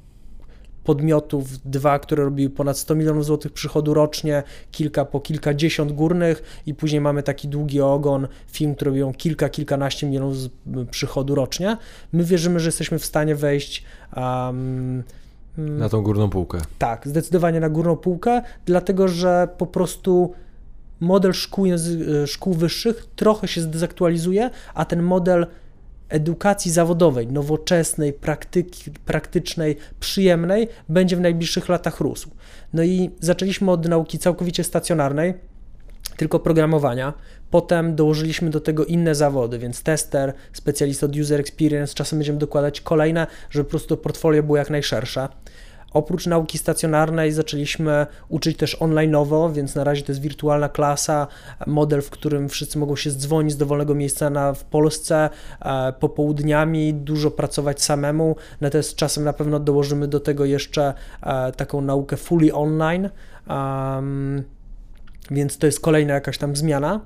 podmiotów, dwa, które robiły ponad 100 milionów złotych przychodu rocznie, kilka po kilkadziesiąt górnych i później mamy taki długi ogon firm, które robią kilka, kilkanaście milionów przychodu rocznie. My wierzymy, że jesteśmy w stanie wejść um, na tą górną półkę. Tak, zdecydowanie na górną półkę, dlatego że po prostu model szkół, szkół wyższych trochę się zdezaktualizuje, a ten model edukacji zawodowej, nowoczesnej, praktyki, praktycznej, przyjemnej, będzie w najbliższych latach rósł. No i zaczęliśmy od nauki całkowicie stacjonarnej, tylko programowania. Potem dołożyliśmy do tego inne zawody, więc tester, specjalista od user experience, czasem będziemy dokładać kolejne, żeby po prostu to portfolio było jak najszersze. Oprócz nauki stacjonarnej zaczęliśmy uczyć też online'owo, więc na razie to jest wirtualna klasa, model, w którym wszyscy mogą się zdzwonić z dowolnego miejsca na, w Polsce, e, popołudniami, dużo pracować samemu, natomiast czasem na pewno dołożymy do tego jeszcze e, taką naukę fully online, um, więc to jest kolejna jakaś tam zmiana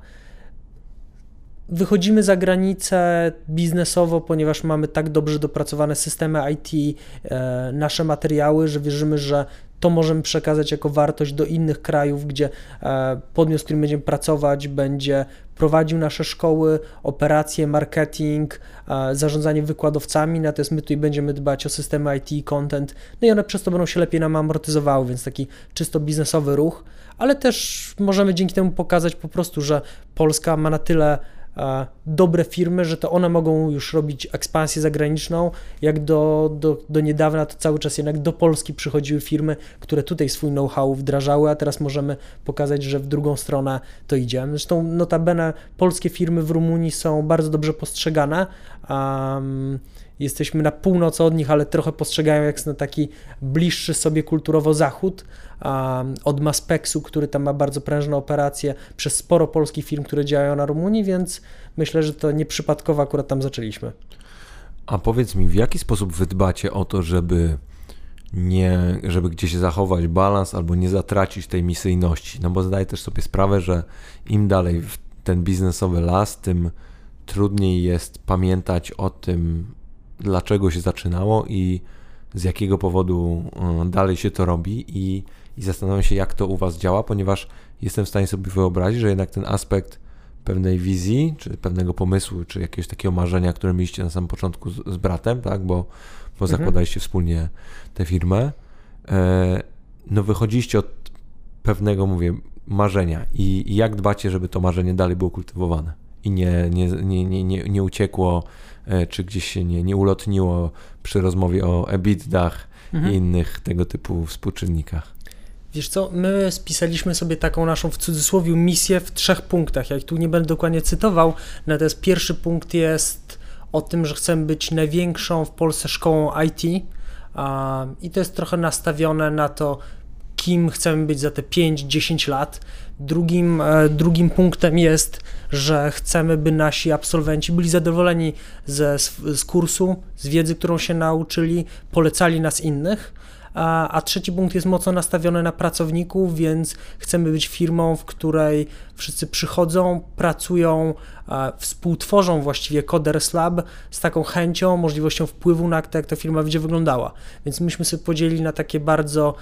wychodzimy za granicę biznesowo, ponieważ mamy tak dobrze dopracowane systemy IT, e, nasze materiały, że wierzymy, że to możemy przekazać jako wartość do innych krajów, gdzie e, podmiot, z którym będziemy pracować, będzie prowadził nasze szkoły, operacje, marketing, e, zarządzanie wykładowcami, natomiast my tutaj będziemy dbać o systemy IT i content, no i one przez to będą się lepiej nam amortyzowały, więc taki czysto biznesowy ruch, ale też możemy dzięki temu pokazać po prostu, że Polska ma na tyle dobre firmy, że to one mogą już robić ekspansję zagraniczną. Jak do, do, do niedawna, to cały czas jednak do Polski przychodziły firmy, które tutaj swój know-how wdrażały, a teraz możemy pokazać, że w drugą stronę to idzie. Zresztą notabene polskie firmy w Rumunii są bardzo dobrze postrzegane. Um, jesteśmy na północ od nich, ale trochę postrzegają jak na taki bliższy sobie kulturowo zachód. Od Maspexu, który tam ma bardzo prężne operacje, przez sporo polskich firm, które działają na Rumunii, więc myślę, że to nieprzypadkowo akurat tam zaczęliśmy. A powiedz mi, w jaki sposób wy dbacie o to, żeby nie, żeby gdzieś zachować balans albo nie zatracić tej misyjności. No bo zdaję też sobie sprawę, że im dalej w ten biznesowy las, tym trudniej jest pamiętać o tym, dlaczego się zaczynało i z jakiego powodu e, dalej się to robi i, i zastanawiam się, jak to u Was działa, ponieważ jestem w stanie sobie wyobrazić, że jednak ten aspekt pewnej wizji, czy pewnego pomysłu, czy jakiegoś takiego marzenia, które mieliście na samym początku z, z bratem, tak, bo, bo mhm. zakładaliście wspólnie tę firmę, e, no wychodziliście od pewnego, mówię, marzenia i, i jak dbacie, żeby to marzenie dalej było kultywowane i nie, nie, nie, nie, nie, nie uciekło, e, czy gdzieś się nie, nie ulotniło przy rozmowie o EBITDach mhm. i innych tego typu współczynnikach. Wiesz co, my spisaliśmy sobie taką naszą w cudzysłowie misję w trzech punktach. Ja ich tu nie będę dokładnie cytował, natomiast pierwszy punkt jest o tym, że chcemy być największą w Polsce szkołą IT i to jest trochę nastawione na to, kim chcemy być za te 5-10 lat. Drugim, e, drugim punktem jest, że chcemy, by nasi absolwenci byli zadowoleni ze, z kursu, z wiedzy, którą się nauczyli, polecali nas innych a, a trzeci punkt jest mocno nastawiony na pracowników, więc chcemy być firmą, w której wszyscy przychodzą, pracują, współtworzą właściwie Coders Lab z taką chęcią, możliwością wpływu na to, jak ta firma będzie wyglądała. Więc myśmy sobie podzielili na takie bardzo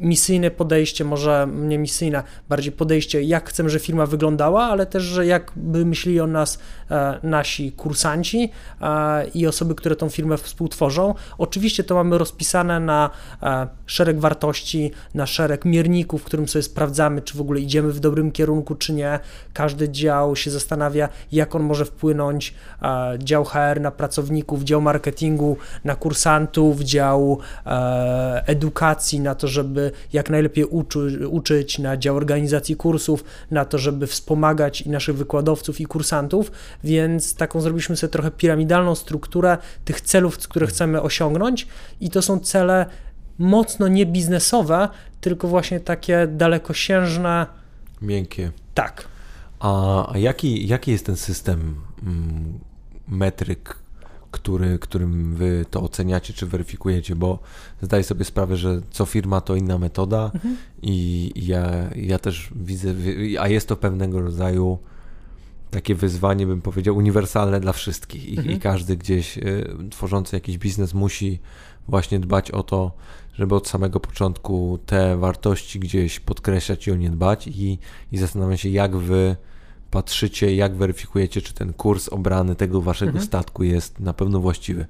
misyjne podejście, może nie misyjne, bardziej podejście, jak chcemy, że firma wyglądała, ale też, że jakby myśleli o nas e, nasi kursanci e, i osoby, które tą firmę współtworzą. Oczywiście to mamy rozpisane na e, szereg wartości, na szereg mierników, w którym sobie sprawdzamy, czy w ogóle idziemy w dobrym kierunku, czy nie. Każdy dział się zastanawia, jak on może wpłynąć, e, dział HR na pracowników, dział marketingu na kursantów, dział e, edukacji na to, żeby żeby jak najlepiej uczy, uczyć, na dział organizacji kursów, na to, żeby wspomagać i naszych wykładowców i kursantów, więc taką zrobiliśmy sobie trochę piramidalną strukturę tych celów, które chcemy osiągnąć i to są cele mocno nie biznesowe, tylko właśnie takie dalekosiężne. Miękkie. Tak. A, a jaki, jaki jest ten system mm, metryk, który, którym wy to oceniacie czy weryfikujecie, bo zdaję sobie sprawę, że co firma to inna metoda mhm. i ja, ja też widzę, a jest to pewnego rodzaju takie wyzwanie, bym powiedział, uniwersalne dla wszystkich i, mhm. i każdy gdzieś y, tworzący jakiś biznes musi właśnie dbać o to, żeby od samego początku te wartości gdzieś podkreślać i o nie dbać i, i zastanawiam się, jak wy patrzycie, jak weryfikujecie, czy ten kurs obrany tego waszego mhm. statku jest na pewno właściwy?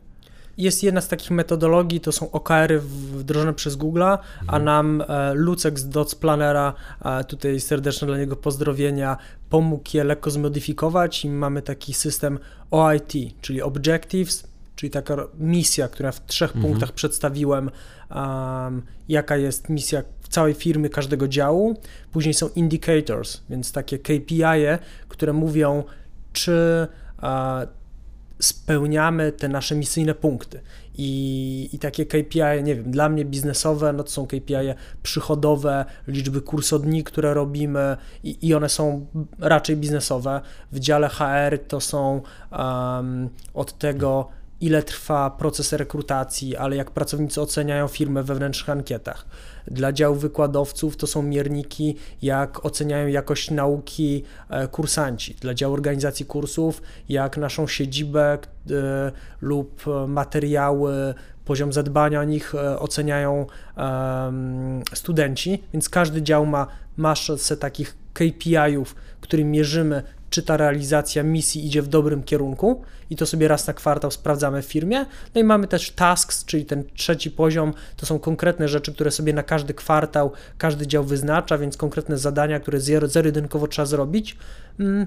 Jest jedna z takich metodologii, to są OKR-y wdrożone przez Google, mhm. a nam e, Lucek z Dots Planera, e, tutaj serdeczne dla niego pozdrowienia, pomógł je lekko zmodyfikować i mamy taki system OIT, czyli Objectives, czyli taka misja, która w trzech mhm. punktach przedstawiłem, um, jaka jest misja całej firmy, każdego działu. Później są indicators, więc takie KPI, -e, które mówią, czy uh, spełniamy te nasze misyjne punkty. I, I takie KPI, nie wiem, dla mnie biznesowe, no to są KPI przychodowe, liczby kursodni, które robimy i, i one są raczej biznesowe. W dziale HR to są um, od tego, ile trwa proces rekrutacji, ale jak pracownicy oceniają firmę w wewnętrznych ankietach. Dla działu wykładowców to są mierniki, jak oceniają jakość nauki e, kursanci. Dla działu organizacji kursów, jak naszą siedzibę e, lub materiały, poziom zadbania o nich e, oceniają studenci, więc każdy dział ma masę takich KPI-ów, którym mierzymy, czy ta realizacja misji idzie w dobrym kierunku i to sobie raz na kwartał sprawdzamy w firmie. No i mamy też tasks, czyli ten trzeci poziom, to są konkretne rzeczy, które sobie na każdy kwartał każdy dział wyznacza, więc konkretne zadania, które zero-jedynkowo trzeba zrobić. Mm.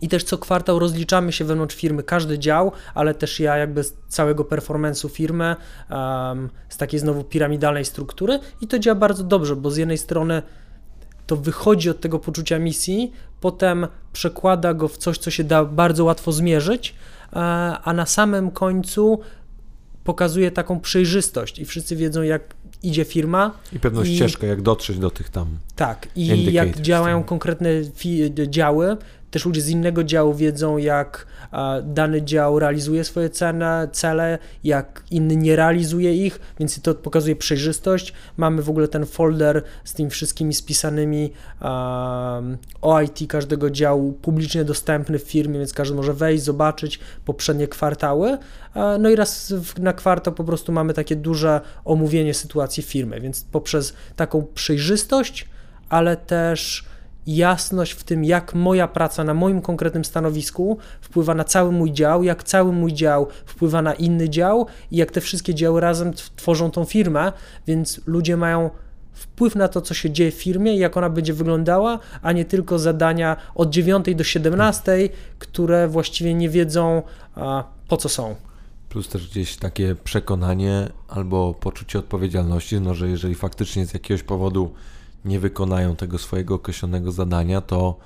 I też co kwartał rozliczamy się wewnątrz firmy, każdy dział, ale też ja jakby z całego performance'u firmy, um, z takiej znowu piramidalnej struktury i to działa bardzo dobrze, bo z jednej strony to wychodzi od tego poczucia misji, potem przekłada go w coś, co się da bardzo łatwo zmierzyć, e, a na samym końcu pokazuje taką przejrzystość i wszyscy wiedzą, jak idzie firma. I pewną I, ścieżkę, jak dotrzeć do tych tam. Tak, i jak działają konkretne działy, też ludzie z innego działu wiedzą, jak dany dział realizuje swoje cele, jak inny nie realizuje ich, więc to pokazuje przejrzystość. Mamy w ogóle ten folder z tymi wszystkimi spisanymi OIT każdego działu publicznie dostępny w firmie, więc każdy może wejść, zobaczyć poprzednie kwartały. No i raz na kwartał po prostu mamy takie duże omówienie sytuacji firmy, więc poprzez taką przejrzystość, ale też jasność w tym, jak moja praca na moim konkretnym stanowisku wpływa na cały mój dział, jak cały mój dział wpływa na inny dział i jak te wszystkie działy razem tworzą tą firmę, więc ludzie mają wpływ na to, co się dzieje w firmie i jak ona będzie wyglądała, a nie tylko zadania od 9 do 17, które właściwie nie wiedzą po co są. Plus też gdzieś takie przekonanie albo poczucie odpowiedzialności, no, że jeżeli faktycznie z jakiegoś powodu nie wykonają tego swojego określonego zadania, to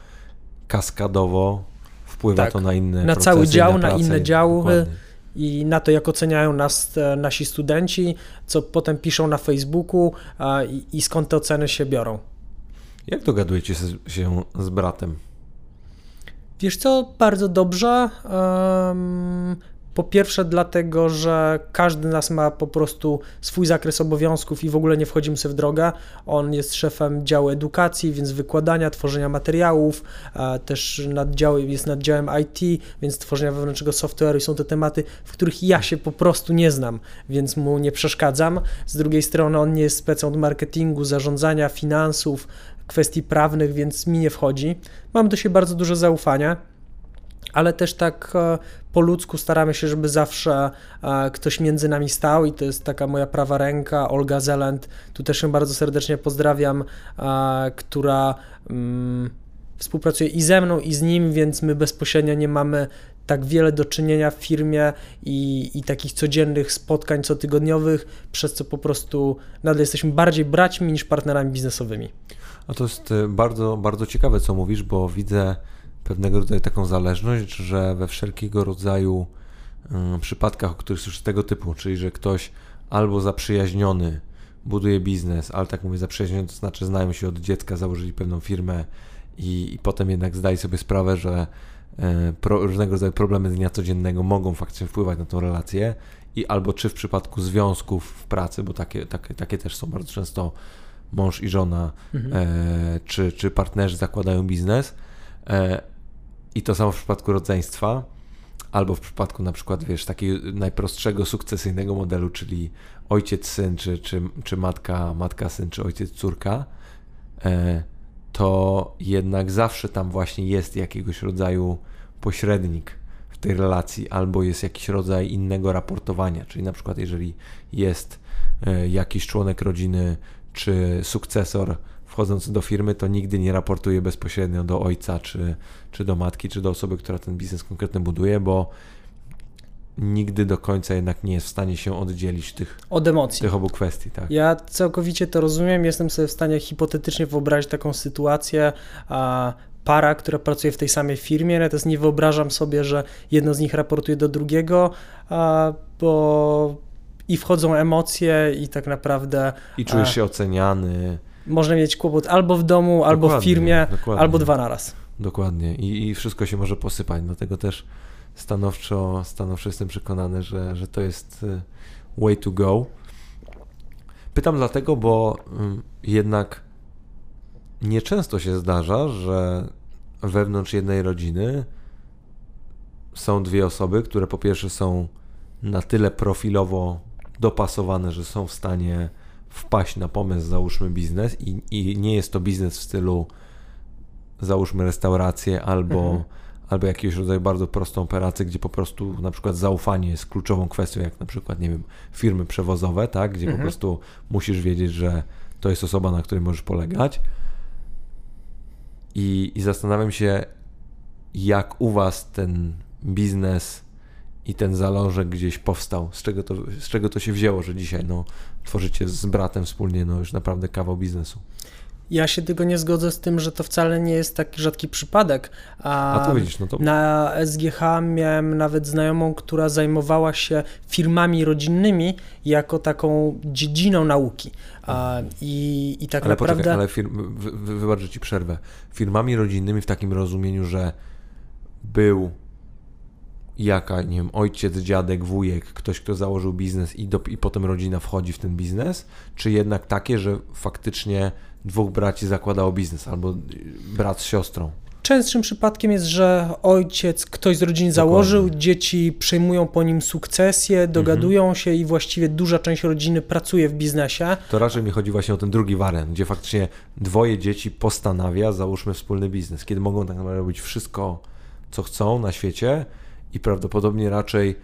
kaskadowo wpływa tak, to na inne Na cały dział, na, na inne działy dokładnie. i na to, jak oceniają nas e, nasi studenci, co potem piszą na Facebooku i, i skąd te oceny się biorą. Jak dogadujecie się z bratem? Wiesz co, bardzo dobrze. Um, po pierwsze, dlatego, że każdy z nas ma po prostu swój zakres obowiązków i w ogóle nie wchodzimy sobie w drogę. On jest szefem działu edukacji, więc wykładania, tworzenia materiałów, też naddział, jest naddziałem IT, więc tworzenia wewnętrznego software'u i są to tematy, w których ja się po prostu nie znam, więc mu nie przeszkadzam. Z drugiej strony, on nie jest specem od marketingu, zarządzania, finansów, kwestii prawnych, więc mi nie wchodzi. Mam do siebie bardzo dużo zaufania ale też tak e, po ludzku staramy się, żeby zawsze e, ktoś między nami stał i to jest taka moja prawa ręka, Olga Zeland, tu też ją bardzo serdecznie pozdrawiam, e, która mm, współpracuje i ze mną, i z nim, więc my bezpośrednio nie mamy tak wiele do czynienia w firmie i, i takich codziennych spotkań cotygodniowych, przez co po prostu nadal jesteśmy bardziej braćmi niż partnerami biznesowymi. A to jest bardzo, bardzo ciekawe, co mówisz, bo widzę pewnego rodzaju taką zależność, że we wszelkiego rodzaju y, przypadkach, o których już tego typu, czyli że ktoś albo zaprzyjaźniony buduje biznes, ale tak mówię, zaprzyjaźniony to znaczy znają się od dziecka, założyli pewną firmę i, i potem jednak zdaje sobie sprawę, że y, pro, różnego rodzaju problemy dnia codziennego mogą faktycznie wpływać na tą relację i albo czy w przypadku związków w pracy, bo takie, takie, takie też są bardzo często mąż i żona, mhm. e, czy, czy partnerzy zakładają biznes, e, i to samo w przypadku rodzeństwa, albo w przypadku na przykład, wiesz, takiego najprostszego sukcesyjnego modelu, czyli ojciec, syn, czy, czy, czy matka, matka, syn, czy ojciec, córka, e, to jednak zawsze tam właśnie jest jakiegoś rodzaju pośrednik w tej relacji, albo jest jakiś rodzaj innego raportowania, czyli na przykład jeżeli jest e, jakiś członek rodziny, czy sukcesor, wchodząc do firmy, to nigdy nie raportuje bezpośrednio do ojca, czy, czy do matki, czy do osoby, która ten biznes konkretny buduje, bo nigdy do końca jednak nie jest w stanie się oddzielić tych, od emocji. tych obu kwestii. Tak. Ja całkowicie to rozumiem, jestem sobie w stanie hipotetycznie wyobrazić taką sytuację, a para, która pracuje w tej samej firmie, natomiast nie wyobrażam sobie, że jedno z nich raportuje do drugiego, a, bo i wchodzą emocje i tak naprawdę... I czujesz się oceniany można mieć kłopot albo w domu, dokładnie, albo w firmie, dokładnie. albo dwa naraz. Dokładnie I, i wszystko się może posypać, dlatego też stanowczo, stanowczo jestem przekonany, że, że to jest y, way to go. Pytam dlatego, bo jednak nieczęsto się zdarza, że wewnątrz jednej rodziny są dwie osoby, które po pierwsze są na tyle profilowo dopasowane, że są w stanie wpaść na pomysł, załóżmy biznes i, i nie jest to biznes w stylu załóżmy restaurację albo, mhm. albo jakiegoś rodzaju bardzo prostą operację, gdzie po prostu na przykład zaufanie jest kluczową kwestią, jak na przykład, nie wiem, firmy przewozowe, tak, gdzie mhm. po prostu musisz wiedzieć, że to jest osoba, na której możesz polegać. I, I zastanawiam się, jak u Was ten biznes i ten zalążek gdzieś powstał, z czego to, z czego to się wzięło, że dzisiaj no, tworzycie z bratem wspólnie no, już naprawdę kawał biznesu. Ja się tylko nie zgodzę z tym, że to wcale nie jest taki rzadki przypadek. A, A to widzisz, no to... Na SGH miałem nawet znajomą, która zajmowała się firmami rodzinnymi jako taką dziedziną nauki. A, i, I tak ale naprawdę... Poczekaj, ale firm, wy, wy, wybacz, że ci przerwę. Firmami rodzinnymi w takim rozumieniu, że był jaka, nie wiem, ojciec, dziadek, wujek, ktoś, kto założył biznes i, do, i potem rodzina wchodzi w ten biznes, czy jednak takie, że faktycznie dwóch braci zakładało biznes, albo brat z siostrą? Częstszym przypadkiem jest, że ojciec, ktoś z rodziny założył, dzieci przejmują po nim sukcesję, dogadują mhm. się i właściwie duża część rodziny pracuje w biznesie. To raczej mi chodzi właśnie o ten drugi wariant, gdzie faktycznie dwoje dzieci postanawia, załóżmy wspólny biznes, kiedy mogą tak naprawdę robić wszystko, co chcą na świecie i prawdopodobnie raczej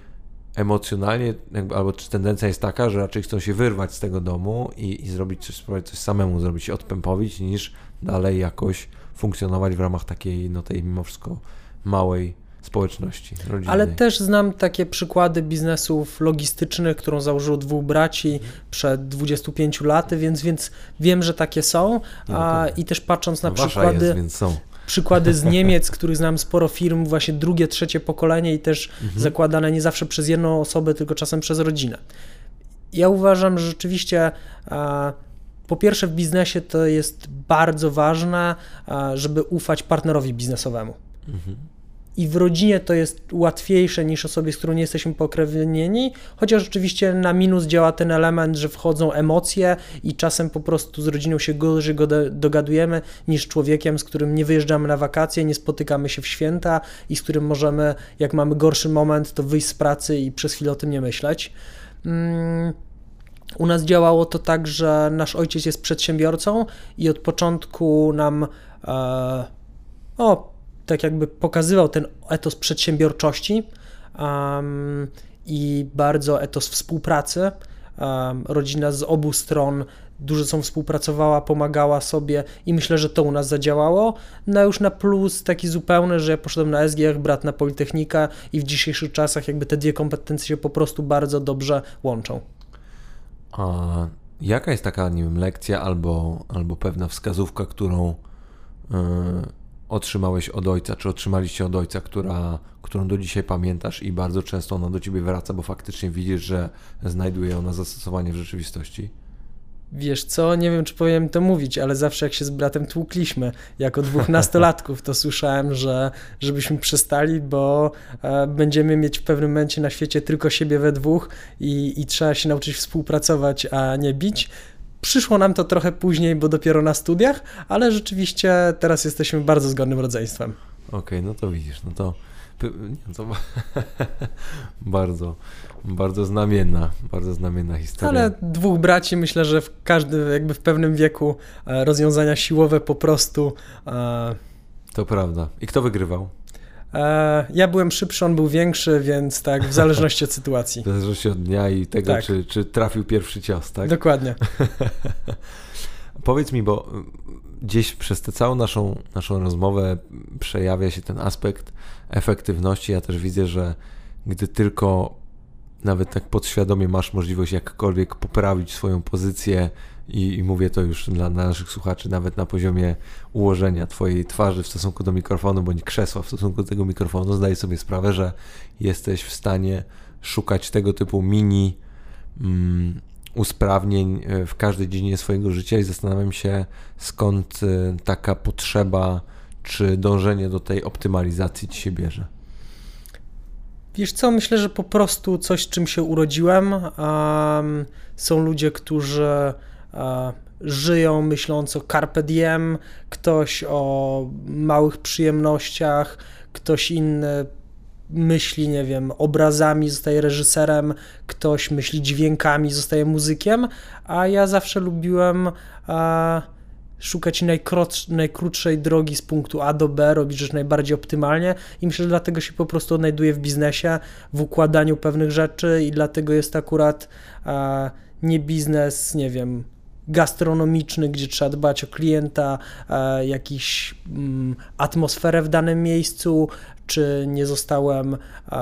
emocjonalnie, jakby, albo czy tendencja jest taka, że raczej chcą się wyrwać z tego domu i, i zrobić coś, spróbować coś samemu, zrobić, odpępowić, niż dalej jakoś funkcjonować w ramach takiej, no tej mimo wszystko małej społeczności rodzinnej. Ale też znam takie przykłady biznesów logistycznych, którą założyło dwóch braci przed 25 laty, więc, więc wiem, że takie są. No a, I też patrząc na no przykłady. Jest, więc są przykłady z Niemiec, których znam sporo firm, właśnie drugie, trzecie pokolenie i też mhm. zakładane nie zawsze przez jedną osobę, tylko czasem przez rodzinę. Ja uważam, że rzeczywiście po pierwsze w biznesie to jest bardzo ważne, żeby ufać partnerowi biznesowemu. Mhm. I w rodzinie to jest łatwiejsze niż osobie, z którą nie jesteśmy pokrewnieni, chociaż oczywiście na minus działa ten element, że wchodzą emocje i czasem po prostu z rodziną się gorzej dogadujemy niż człowiekiem, z którym nie wyjeżdżamy na wakacje, nie spotykamy się w święta i z którym możemy, jak mamy gorszy moment, to wyjść z pracy i przez chwilę o tym nie myśleć. Mm. U nas działało to tak, że nasz ojciec jest przedsiębiorcą i od początku nam e, o, tak jakby pokazywał ten etos przedsiębiorczości um, i bardzo etos współpracy. Um, rodzina z obu stron dużo są współpracowała, pomagała sobie i myślę, że to u nas zadziałało. No już na plus taki zupełny, że ja poszedłem na SGH, brat na Politechnika i w dzisiejszych czasach jakby te dwie kompetencje się po prostu bardzo dobrze łączą. A jaka jest taka, nie wiem, lekcja albo, albo pewna wskazówka, którą yy, otrzymałeś od ojca, czy otrzymaliście od ojca, która, którą do dzisiaj pamiętasz i bardzo często ona do ciebie wraca, bo faktycznie widzisz, że znajduje ona zastosowanie w rzeczywistości? Wiesz co, nie wiem czy powiem to mówić, ale zawsze jak się z bratem tłukliśmy, jako dwóch nastolatków, to słyszałem, że żebyśmy przestali, bo e, będziemy mieć w pewnym momencie na świecie tylko siebie we dwóch i, i trzeba się nauczyć współpracować, a nie bić. Przyszło nam to trochę później, bo dopiero na studiach, ale rzeczywiście teraz jesteśmy bardzo zgodnym rodzeństwem. Okej, okay, no to widzisz, no to, to bardzo, bardzo znamienna, bardzo znamienna historia. Ale dwóch braci, myślę, że w każdym, jakby w pewnym wieku e, rozwiązania siłowe po prostu. E, to prawda. I kto wygrywał? E, ja byłem szybszy, on był większy, więc tak, w zależności od sytuacji. W zależności od dnia i tego, tak. czy, czy trafił pierwszy cios, tak? Dokładnie. Powiedz mi, bo gdzieś przez tę całą naszą, naszą rozmowę przejawia się ten aspekt efektywności. Ja też widzę, że gdy tylko nawet tak podświadomie masz możliwość jakkolwiek poprawić swoją pozycję i, i, mówię to już dla, naszych słuchaczy, nawet na poziomie ułożenia Twojej twarzy w stosunku do mikrofonu, bądź krzesła w stosunku do tego mikrofonu, zdaję sobie sprawę, że jesteś w stanie szukać tego typu mini mm, usprawnień e, w każdej dziedzinie swojego życia i zastanawiam się, skąd e, taka potrzeba czy dążenie do tej optymalizacji Ci się bierze. Wiesz co, myślę, że po prostu coś, czym się urodziłem. Um, są ludzie, którzy żyją myśląc o carpe diem, ktoś o małych przyjemnościach, ktoś inny myśli, nie wiem, obrazami, zostaje reżyserem, ktoś myśli dźwiękami, zostaje muzykiem, a ja zawsze lubiłem szukać najkrótszej drogi z punktu A do B, robić rzecz najbardziej optymalnie i myślę, że dlatego się po prostu odnajduję w biznesie, w układaniu pewnych rzeczy i dlatego jest akurat nie biznes, nie wiem, gastronomiczny, gdzie trzeba dbać o klienta, e, jakiś mm, atmosferę w danym miejscu, czy nie zostałem e,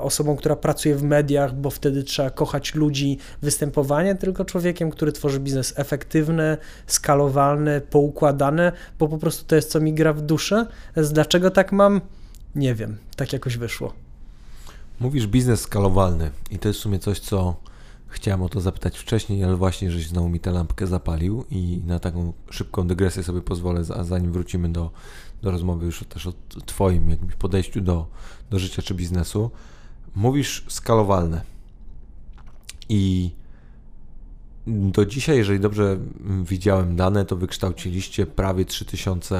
osobą, która pracuje w mediach, bo wtedy trzeba kochać ludzi, występowanie, tylko człowiekiem, który tworzy biznes efektywny, skalowalny, poukładany, bo po prostu to jest co mi gra w duszę. Dlaczego tak mam? Nie wiem, tak jakoś wyszło. Mówisz biznes skalowalny i to jest w sumie coś, co chciałem o to zapytać wcześniej, ale właśnie, żeś znowu mi tę lampkę zapalił i na taką szybką dygresję sobie pozwolę, zanim wrócimy do, do rozmowy już też o Twoim jakimś podejściu do, do życia czy biznesu. Mówisz skalowalne i do dzisiaj, jeżeli dobrze widziałem dane, to wykształciliście prawie 3000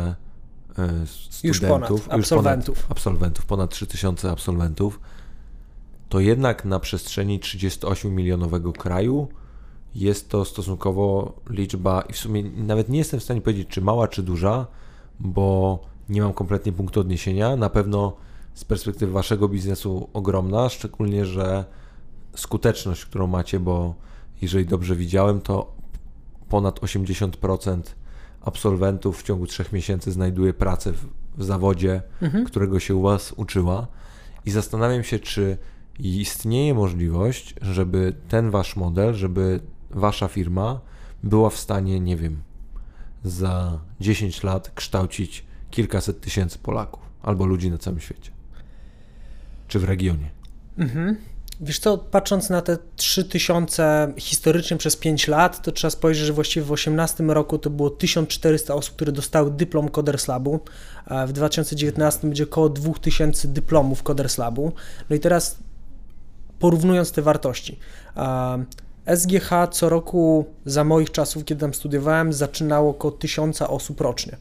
e, studentów. Już ponad, już absolwentów. Ponad, absolwentów, ponad 3000 absolwentów. To jednak na przestrzeni 38-milionowego kraju jest to stosunkowo liczba, i w sumie nawet nie jestem w stanie powiedzieć, czy mała, czy duża, bo nie mam kompletnie punktu odniesienia. Na pewno z perspektywy waszego biznesu ogromna, szczególnie, że skuteczność, którą macie, bo jeżeli dobrze widziałem, to ponad 80% absolwentów w ciągu trzech miesięcy znajduje pracę w, w zawodzie, mhm. którego się u Was uczyła. I zastanawiam się, czy istnieje możliwość, żeby ten Wasz model, żeby Wasza firma była w stanie, nie wiem, za 10 lat kształcić kilkaset tysięcy Polaków albo ludzi na całym świecie. Czy w regionie. Mhm. Wiesz co, patrząc na te 3000 historycznie przez 5 lat, to trzeba spojrzeć, że właściwie w 2018 roku to było 1400 osób, które dostały dyplom Coders Labu. W 2019 będzie około 2000 dyplomów Coders Labu. No i teraz porównując te wartości. SGH co roku za moich czasów, kiedy tam studiowałem, zaczynało około 1000 osób rocznie.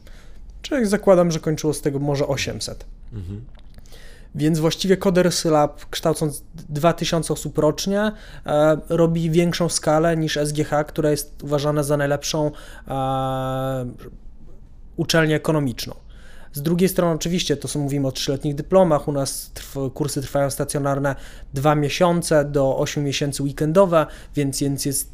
Czyli zakładam, że kończyło z tego może 800. Mhm. Więc właściwie Coders Lab, kształcąc 2000 osób rocznie, e, robi większą skalę niż SGH, która jest uważana za najlepszą e, uczelnię ekonomiczną. Z drugiej strony, oczywiście, to co mówimy o trzyletnich dyplomach, u nas trw kursy trwają stacjonarne 2 miesiące do 8 miesięcy weekendowe, więc jest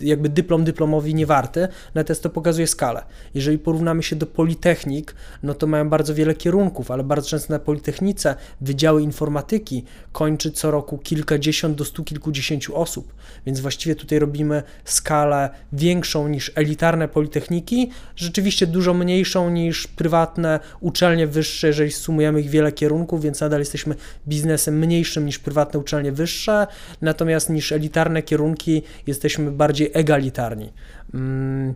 jakby dyplom dyplomowi nie warty, natomiast to pokazuje skalę. Jeżeli porównamy się do politechnik, no to mają bardzo wiele kierunków, ale bardzo często na politechnice wydziały informatyki kończy co roku kilkadziesiąt do stu kilkudziesięciu osób, więc właściwie tutaj robimy skalę większą niż elitarne politechniki, rzeczywiście dużo mniejszą niż prywatne uczelnie wyższe, jeżeli sumujemy ich wiele kierunków, więc nadal jesteśmy biznesem mniejszym niż prywatne uczelnie wyższe, natomiast niż elitarne kierunki jesteśmy bardzo bardziej egalitarni. Mm,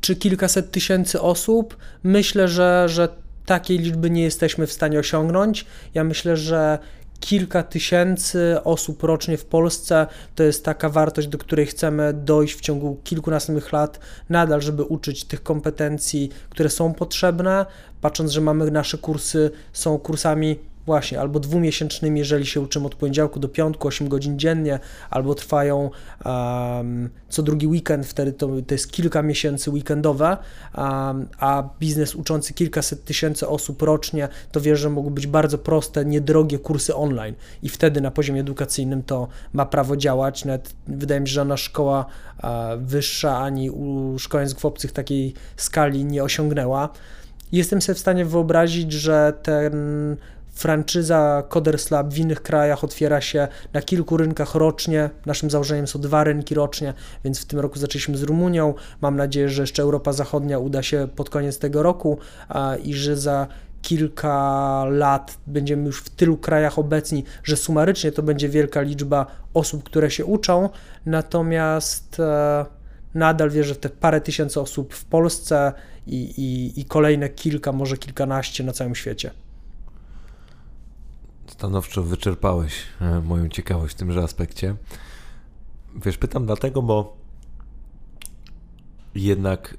czy kilkaset tysięcy osób? Myślę, że, że takiej liczby nie jesteśmy w stanie osiągnąć. Ja myślę, że kilka tysięcy osób rocznie w Polsce to jest taka wartość, do której chcemy dojść w ciągu kilku następnych lat, nadal, żeby uczyć tych kompetencji, które są potrzebne. Patrząc, że mamy nasze kursy, są kursami Właśnie, albo dwumiesięcznymi, jeżeli się uczymy od poniedziałku do piątku, 8 godzin dziennie, albo trwają um, co drugi weekend, wtedy to, to jest kilka miesięcy weekendowe, um, a biznes uczący kilkaset tysięcy osób rocznie, to wiesz, że mogą być bardzo proste, niedrogie kursy online i wtedy na poziomie edukacyjnym to ma prawo działać. Nawet wydaje mi się, że żadna szkoła uh, wyższa ani u szkoły języków obcych takiej skali nie osiągnęła. Jestem sobie w stanie wyobrazić, że ten Franczyza Coders Lab w innych krajach otwiera się na kilku rynkach rocznie. Naszym założeniem są dwa rynki rocznie, więc w tym roku zaczęliśmy z Rumunią. Mam nadzieję, że jeszcze Europa Zachodnia uda się pod koniec tego roku i że za kilka lat będziemy już w tylu krajach obecni, że sumarycznie to będzie wielka liczba osób, które się uczą. Natomiast e, nadal wierzę w te parę tysięcy osób w Polsce i, i, i kolejne kilka, może kilkanaście na całym świecie stanowczo wyczerpałeś e, moją ciekawość w tymże aspekcie. Wiesz, pytam dlatego, bo jednak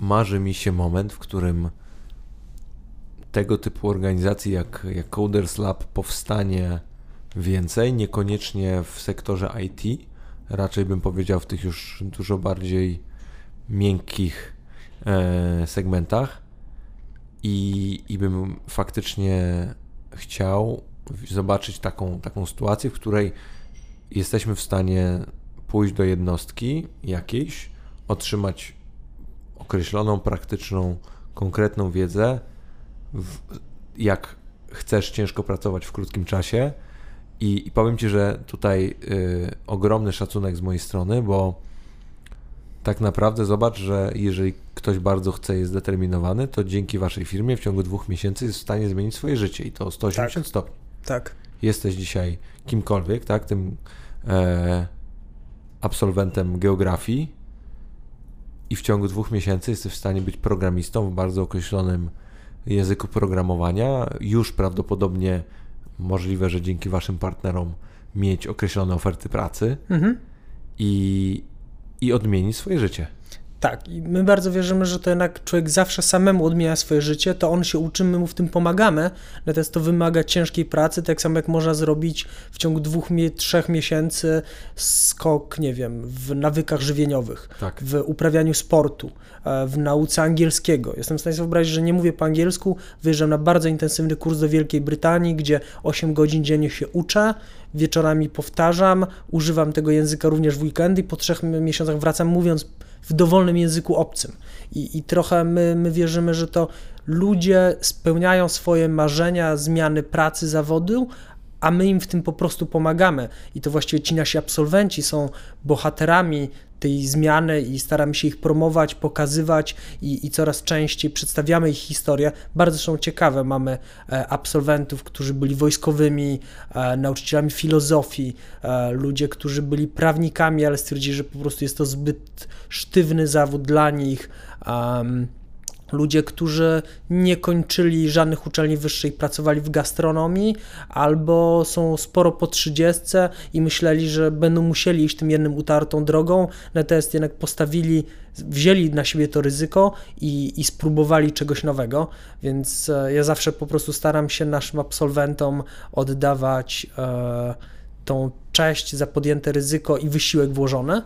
marzy mi się moment, w którym tego typu organizacji jak, jak Coders Lab powstanie więcej, niekoniecznie w sektorze IT, raczej bym powiedział w tych już dużo bardziej miękkich e, segmentach i, i bym faktycznie chciał zobaczyć taką, taką sytuację, w której jesteśmy w stanie pójść do jednostki jakiejś, otrzymać określoną, praktyczną, konkretną wiedzę, w, jak chcesz ciężko pracować w krótkim czasie. I, i powiem Ci, że tutaj y, ogromny szacunek z mojej strony, bo tak naprawdę zobacz, że jeżeli ktoś bardzo chce, jest zdeterminowany, to dzięki Waszej firmie w ciągu dwóch miesięcy jest w stanie zmienić swoje życie i to o 180 tak. stopni. Tak. Jesteś dzisiaj kimkolwiek, tak? Tym e, absolwentem geografii i w ciągu dwóch miesięcy jesteś w stanie być programistą w bardzo określonym języku programowania. Już prawdopodobnie możliwe, że dzięki waszym partnerom mieć określone oferty pracy mhm. i, i odmienić swoje życie. Tak, i my bardzo wierzymy, że to jednak człowiek zawsze samemu odmienia swoje życie, to on się uczy, my mu w tym pomagamy, natomiast to wymaga ciężkiej pracy, tak samo jak można zrobić w ciągu dwóch, trzech miesięcy skok, nie wiem, w nawykach żywieniowych, tak. w uprawianiu sportu, e, w nauce angielskiego. Jestem w stanie sobie wyobrazić, że nie mówię po angielsku, wyjeżdżam na bardzo intensywny kurs do Wielkiej Brytanii, gdzie 8 godzin dziennie się uczę, wieczorami powtarzam, używam tego języka również w weekendy i po trzech miesiącach wracam mówiąc w dowolnym języku obcym. I, i trochę my, my wierzymy, że to ludzie spełniają swoje marzenia zmiany pracy, zawodu, a my im w tym po prostu pomagamy. I to właściwie ci nasi absolwenci są bohaterami tej zmiany i staramy się ich promować, pokazywać i, i coraz częściej przedstawiamy ich historię. Bardzo są ciekawe. Mamy e, absolwentów, którzy byli wojskowymi, e, nauczycielami filozofii, e, ludzie, którzy byli prawnikami, ale stwierdzili, że po prostu jest to zbyt sztywny zawód dla nich. Um, ludzie, którzy nie kończyli żadnych uczelni wyższych, pracowali w gastronomii, albo są sporo po trzydziestce i myśleli, że będą musieli iść tym jednym utartą drogą, natomiast jednak postawili, wzięli na siebie to ryzyko i, i spróbowali czegoś nowego, więc e, ja zawsze po prostu staram się naszym absolwentom oddawać e, tą cześć za podjęte ryzyko i wysiłek włożony.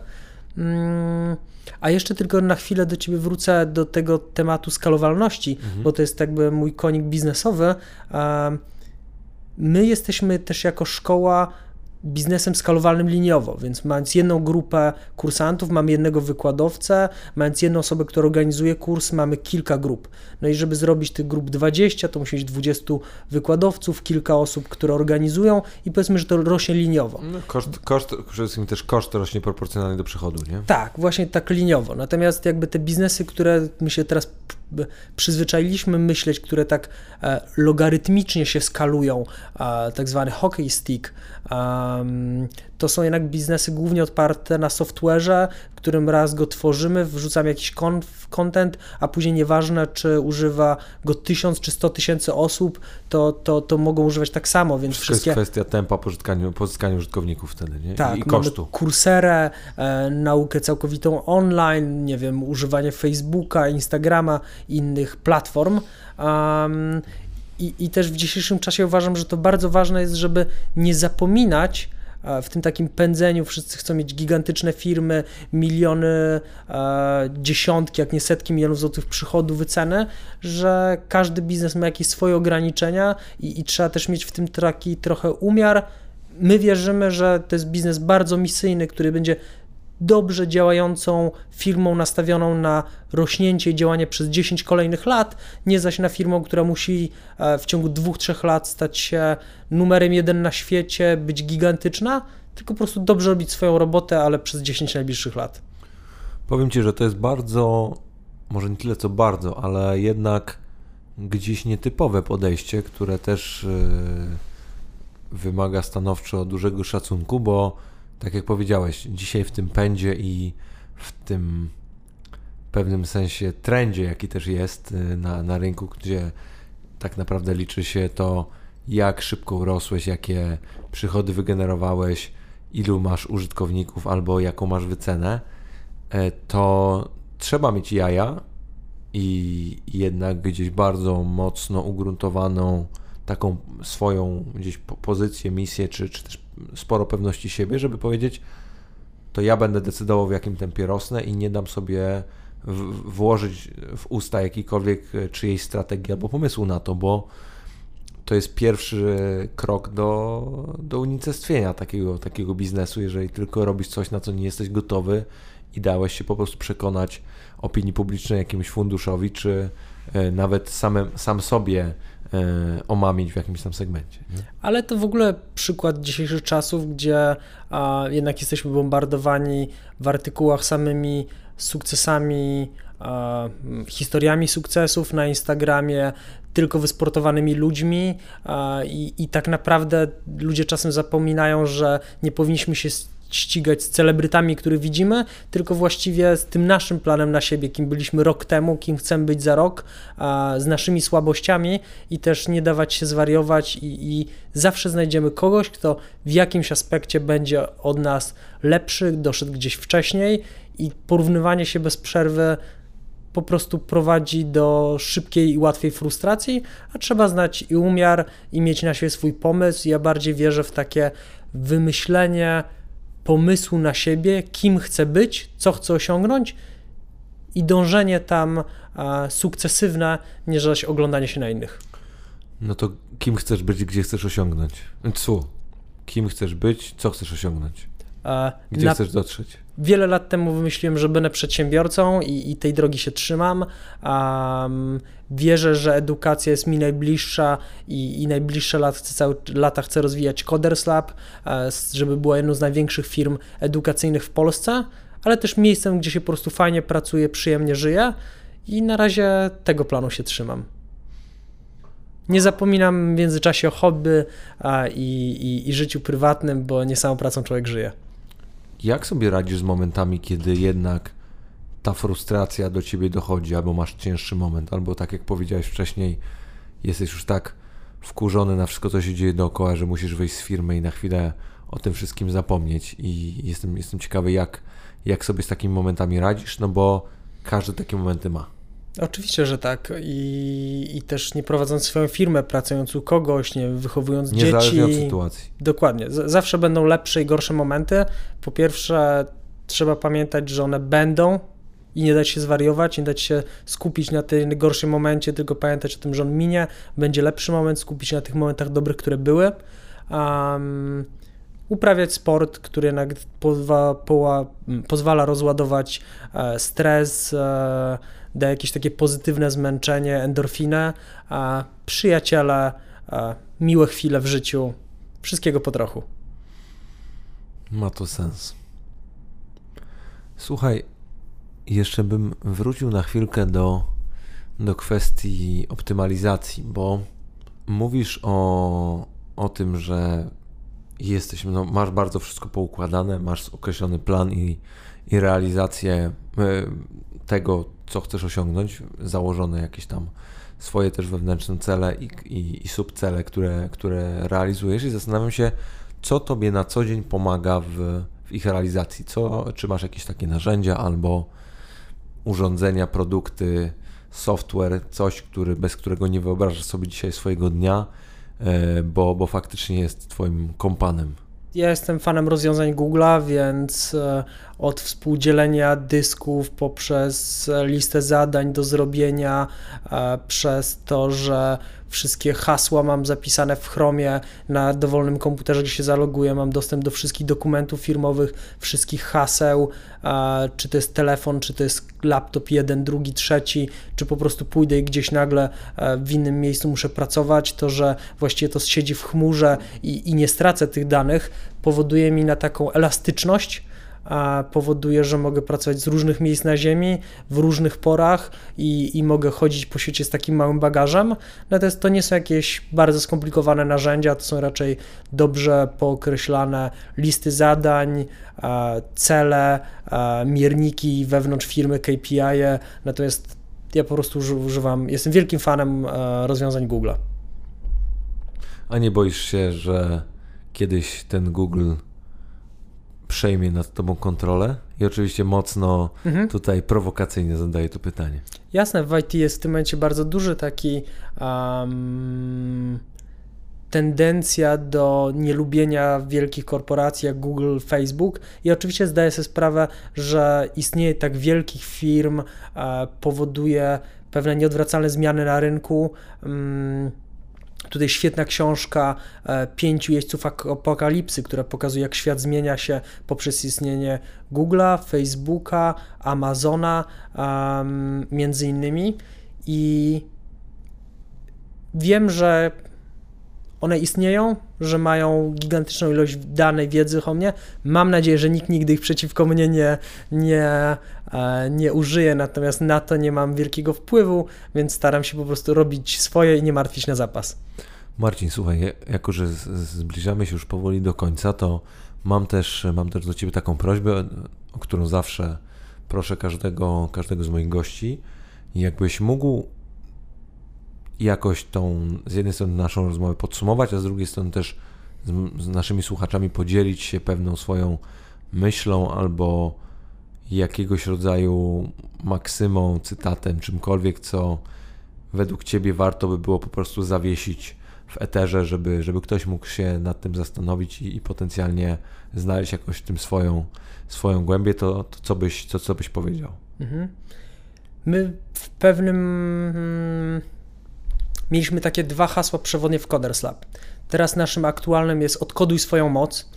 Mm, a jeszcze tylko na chwilę do Ciebie wrócę do tego tematu skalowalności, mhm. bo to jest jakby mój konik biznesowy. My jesteśmy też jako szkoła biznesem skalowalnym liniowo, więc mając jedną grupę kursantów, mamy jednego wykładowcę, mając jedną osobę, która organizuje kurs, mamy kilka grup. No i żeby zrobić tych grup 20, to musi mieć 20 wykładowców, kilka osób, które organizują i powiedzmy, że to rośnie liniowo. No, koszt, koszt, przede wszystkim też koszt rośnie proporcjonalnie do przychodu, nie? Tak, właśnie tak liniowo. Natomiast jakby te biznesy, które my się teraz przyzwyczailiśmy myśleć, które tak e, logarytmicznie się skalują, tak zwany hockey stick, to są jednak biznesy głównie oparte na software'ze, którym raz go tworzymy, wrzucamy jakiś content, a później nieważne, czy używa go tysiąc czy sto tysięcy osób, to, to, to mogą używać tak samo, więc Wszystko wszystkie... jest kwestia tempa pozyskania, pozyskania użytkowników wtedy, nie? Tak, I kosztu. kurserę, e, naukę całkowitą online, nie wiem, używanie Facebooka, Instagrama, innych platform. Um, i, I też w dzisiejszym czasie uważam, że to bardzo ważne jest, żeby nie zapominać w tym takim pędzeniu. Wszyscy chcą mieć gigantyczne firmy, miliony, dziesiątki, jak nie setki milionów złotych przychodu, wyceny, że każdy biznes ma jakieś swoje ograniczenia i, i trzeba też mieć w tym taki trochę umiar. My wierzymy, że to jest biznes bardzo misyjny, który będzie dobrze działającą firmą nastawioną na rośnięcie i działanie przez 10 kolejnych lat, nie zaś na firmą, która musi e, w ciągu 2-3 lat stać się numerem jeden na świecie, być gigantyczna, tylko po prostu dobrze robić swoją robotę, ale przez 10 najbliższych lat. Powiem Ci, że to jest bardzo, może nie tyle co bardzo, ale jednak gdzieś nietypowe podejście, które też yy, wymaga stanowczo dużego szacunku, bo tak jak powiedziałeś, dzisiaj w tym pędzie i w tym pewnym sensie trendzie, jaki też jest y, na, na rynku, gdzie tak naprawdę liczy się to, jak szybko urosłeś, jakie przychody wygenerowałeś, ilu masz użytkowników albo jaką masz wycenę, e, to trzeba mieć jaja i jednak gdzieś bardzo mocno ugruntowaną taką swoją gdzieś pozycję, misję, czy, czy też sporo pewności siebie, żeby powiedzieć, to ja będę decydował w jakim tempie rosnę i nie dam sobie w, włożyć w usta jakikolwiek e, czyjejś strategii albo pomysłu na to, bo to jest pierwszy krok do, do unicestwienia takiego, takiego biznesu, jeżeli tylko robisz coś, na co nie jesteś gotowy i dałeś się po prostu przekonać opinii publicznej, jakiemuś funduszowi, czy e, nawet samym, sam sobie omamić w jakimś tam segmencie. Nie? Ale to w ogóle przykład dzisiejszych czasów, gdzie a, jednak jesteśmy bombardowani w artykułach samymi sukcesami, a, historiami sukcesów na Instagramie, tylko wysportowanymi ludźmi a, i, i tak naprawdę ludzie czasem zapominają, że nie powinniśmy się ścigać z celebrytami, których widzimy, tylko właściwie z tym naszym planem na siebie, kim byliśmy rok temu, kim chcemy być za rok, z naszymi słabościami i też nie dawać się zwariować i, i zawsze znajdziemy kogoś, kto w jakimś aspekcie będzie od nas lepszy, doszedł gdzieś wcześniej i porównywanie się bez przerwy po prostu prowadzi do szybkiej i łatwej frustracji, a trzeba znać i umiar, i mieć na siebie swój pomysł. Ja bardziej wierzę w takie wymyślenie pomysłu na siebie, kim chcę być, co chcę osiągnąć i dążenie tam sukcesywne, niż zaś oglądanie się na innych. No to kim chcesz być, gdzie chcesz osiągnąć? Co? Kim chcesz być, co chcesz osiągnąć? Gdzie na... chcesz dotrzeć? Wiele lat temu wymyśliłem, że będę przedsiębiorcą i, i tej drogi się trzymam. Um, wierzę, że edukacja jest mi najbliższa i, i najbliższe lat chcę, cały, lata chcę rozwijać Coders Lab, e, żeby była jedną z największych firm edukacyjnych w Polsce, ale też miejscem, gdzie się po prostu fajnie pracuje, przyjemnie żyje i na razie tego planu się trzymam. Nie zapominam w międzyczasie o hobby i, i, i życiu prywatnym, bo nie samą pracą człowiek żyje. Jak sobie radzisz z momentami, kiedy jednak ta frustracja do ciebie dochodzi, albo masz cięższy moment, albo tak jak powiedziałeś wcześniej, jesteś już tak wkurzony na wszystko, co się dzieje dookoła, że musisz wyjść z firmy i na chwilę o tym wszystkim zapomnieć. I jestem, jestem ciekawy, jak, jak sobie z takimi momentami radzisz, no bo każdy takie momenty ma. Oczywiście, że tak. I, I też nie prowadząc swoją firmę, pracując u kogoś, nie wychowując Niezależnie dzieci. od sytuacji. Dokładnie. Z zawsze będą lepsze i gorsze momenty. Po pierwsze, trzeba pamiętać, że one będą i nie dać się zwariować, nie dać się skupić na tym gorszym momencie, tylko pamiętać o tym, że on minie, będzie lepszy moment, skupić się na tych momentach dobrych, które były. Um, uprawiać sport, który jednak pozwa, pozwala rozładować e, stres, e, da jakieś takie pozytywne zmęczenie, endorfinę, a przyjaciele, a miłe chwile w życiu, wszystkiego po trochu. Ma to sens. Słuchaj, jeszcze bym wrócił na chwilkę do, do kwestii optymalizacji, bo mówisz o, o tym, że jesteś, no, masz bardzo wszystko poukładane, masz określony plan i, i realizację e, tego, co chcesz osiągnąć, założone jakieś tam swoje też wewnętrzne cele i, i, i subcele, które, które realizujesz i zastanawiam się, co tobie na co dzień pomaga w, w ich realizacji. Co, czy masz jakieś takie narzędzia albo urządzenia, produkty, software, coś, który, bez którego nie wyobrażasz sobie dzisiaj swojego dnia, e, bo, bo faktycznie jest twoim kompanem. Ja jestem fanem rozwiązań Google'a, więc e, od współdzielenia dysków poprzez listę zadań do zrobienia, e, przez to, że wszystkie hasła mam zapisane w Chromie na dowolnym komputerze, gdzie się zaloguję, mam dostęp do wszystkich dokumentów firmowych, wszystkich haseł, czy to jest telefon, czy to jest laptop jeden, drugi, trzeci, czy po prostu pójdę i gdzieś nagle e, w innym miejscu muszę pracować, to, że właściwie to siedzi w chmurze i, i nie stracę tych danych, powoduje mi na taką elastyczność, powoduje, że mogę pracować z różnych miejsc na Ziemi, w różnych porach i, i mogę chodzić po świecie z takim małym bagażem. Natomiast to nie są jakieś bardzo skomplikowane narzędzia, to są raczej dobrze pookreślane listy zadań, cele, mierniki wewnątrz firmy, KPI. -e. Natomiast ja po prostu używam, jestem wielkim fanem rozwiązań Google. A nie boisz się, że kiedyś ten Google przejmie nad tobą kontrolę? I oczywiście mocno mhm. tutaj prowokacyjnie zadaję to pytanie. Jasne, w IT jest w tym momencie bardzo duży taki um, tendencja do nielubienia wielkich korporacji jak Google, Facebook i oczywiście zdaję sobie sprawę, że istnieje tak wielkich firm e, powoduje pewne nieodwracalne zmiany na rynku. Um, Tutaj świetna książka e, Pięciu jeźdźców apokalipsy, która pokazuje, jak świat zmienia się poprzez istnienie Google'a, Facebooka, Amazona, um, między innymi. I wiem, że one istnieją, że mają gigantyczną ilość danej wiedzy o mnie. Mam nadzieję, że nikt nigdy ich przeciwko mnie nie, nie, nie użyje, natomiast na to nie mam wielkiego wpływu, więc staram się po prostu robić swoje i nie martwić na zapas. Marcin, słuchaj, jako że zbliżamy się już powoli do końca, to Mam też, mam też do Ciebie taką prośbę, o którą zawsze proszę każdego, każdego z moich gości. Jakbyś mógł jakoś tą, z jednej strony naszą rozmowę podsumować, a z drugiej strony też z, z naszymi słuchaczami podzielić się pewną swoją myślą albo jakiegoś rodzaju maksymą, cytatem, czymkolwiek, co według Ciebie warto by było po prostu zawiesić w eterze, żeby, żeby ktoś mógł się nad tym zastanowić i, i potencjalnie znaleźć jakoś w tym swoją, swoją głębię, to, to co, byś, co, co byś powiedział? Mhm. My w pewnym hmm, mieliśmy takie dwa hasła przewodnie w Coders Lab. Teraz naszym aktualnym jest odkoduj swoją moc,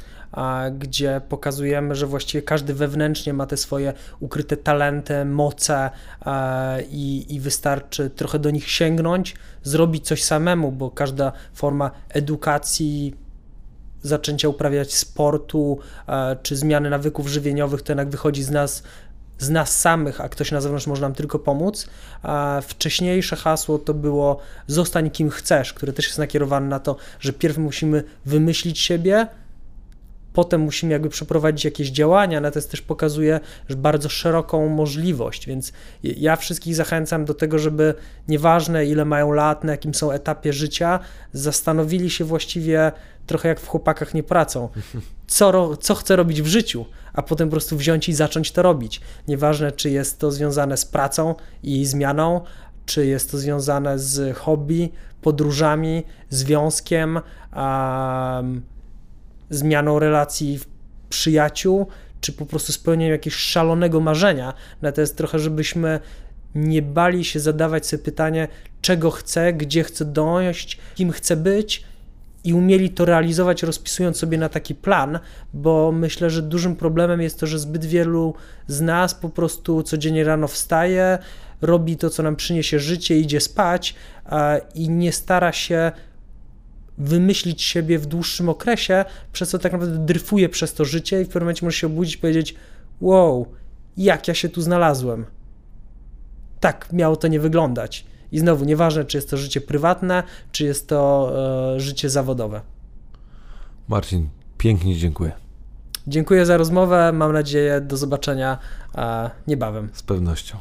gdzie pokazujemy, że właściwie każdy wewnętrznie ma te swoje ukryte talenty, moce i, i wystarczy trochę do nich sięgnąć, zrobić coś samemu, bo każda forma edukacji, zaczęcia uprawiać sportu czy zmiany nawyków żywieniowych, to jednak wychodzi z nas z nas samych, a ktoś na zewnątrz może nam tylko pomóc. A wcześniejsze hasło to było zostań kim chcesz, które też jest nakierowane na to, że pierw musimy wymyślić siebie, potem musimy jakby przeprowadzić jakieś działania, natomiast też pokazuje że bardzo szeroką możliwość, więc ja wszystkich zachęcam do tego, żeby nieważne ile mają lat, na jakim są etapie życia, zastanowili się właściwie trochę jak w chłopakach nie pracą, co, co chcę robić w życiu, a potem po prostu wziąć i zacząć to robić. Nieważne, czy jest to związane z pracą i zmianą, czy jest to związane z hobby, podróżami, związkiem, um, zmianą relacji przyjaciół, czy po prostu spełnieniem jakiegoś szalonego marzenia. Natomiast trochę, żebyśmy nie bali się zadawać sobie pytanie, czego chcę, gdzie chcę dojść, kim chcę być i umieli to realizować, rozpisując sobie na taki plan, bo myślę, że dużym problemem jest to, że zbyt wielu z nas po prostu codziennie rano wstaje, robi to, co nam przyniesie życie, idzie spać i nie stara się wymyślić siebie w dłuższym okresie, przez co tak naprawdę dryfuje przez to życie i w pewnym momencie może się obudzić i powiedzieć: Wow, jak ja się tu znalazłem. Tak miało to nie wyglądać. I znowu, nieważne, czy jest to życie prywatne, czy jest to e, życie zawodowe. Marcin, pięknie dziękuję. Dziękuję za rozmowę. Mam nadzieję, do zobaczenia e, niebawem. Z pewnością.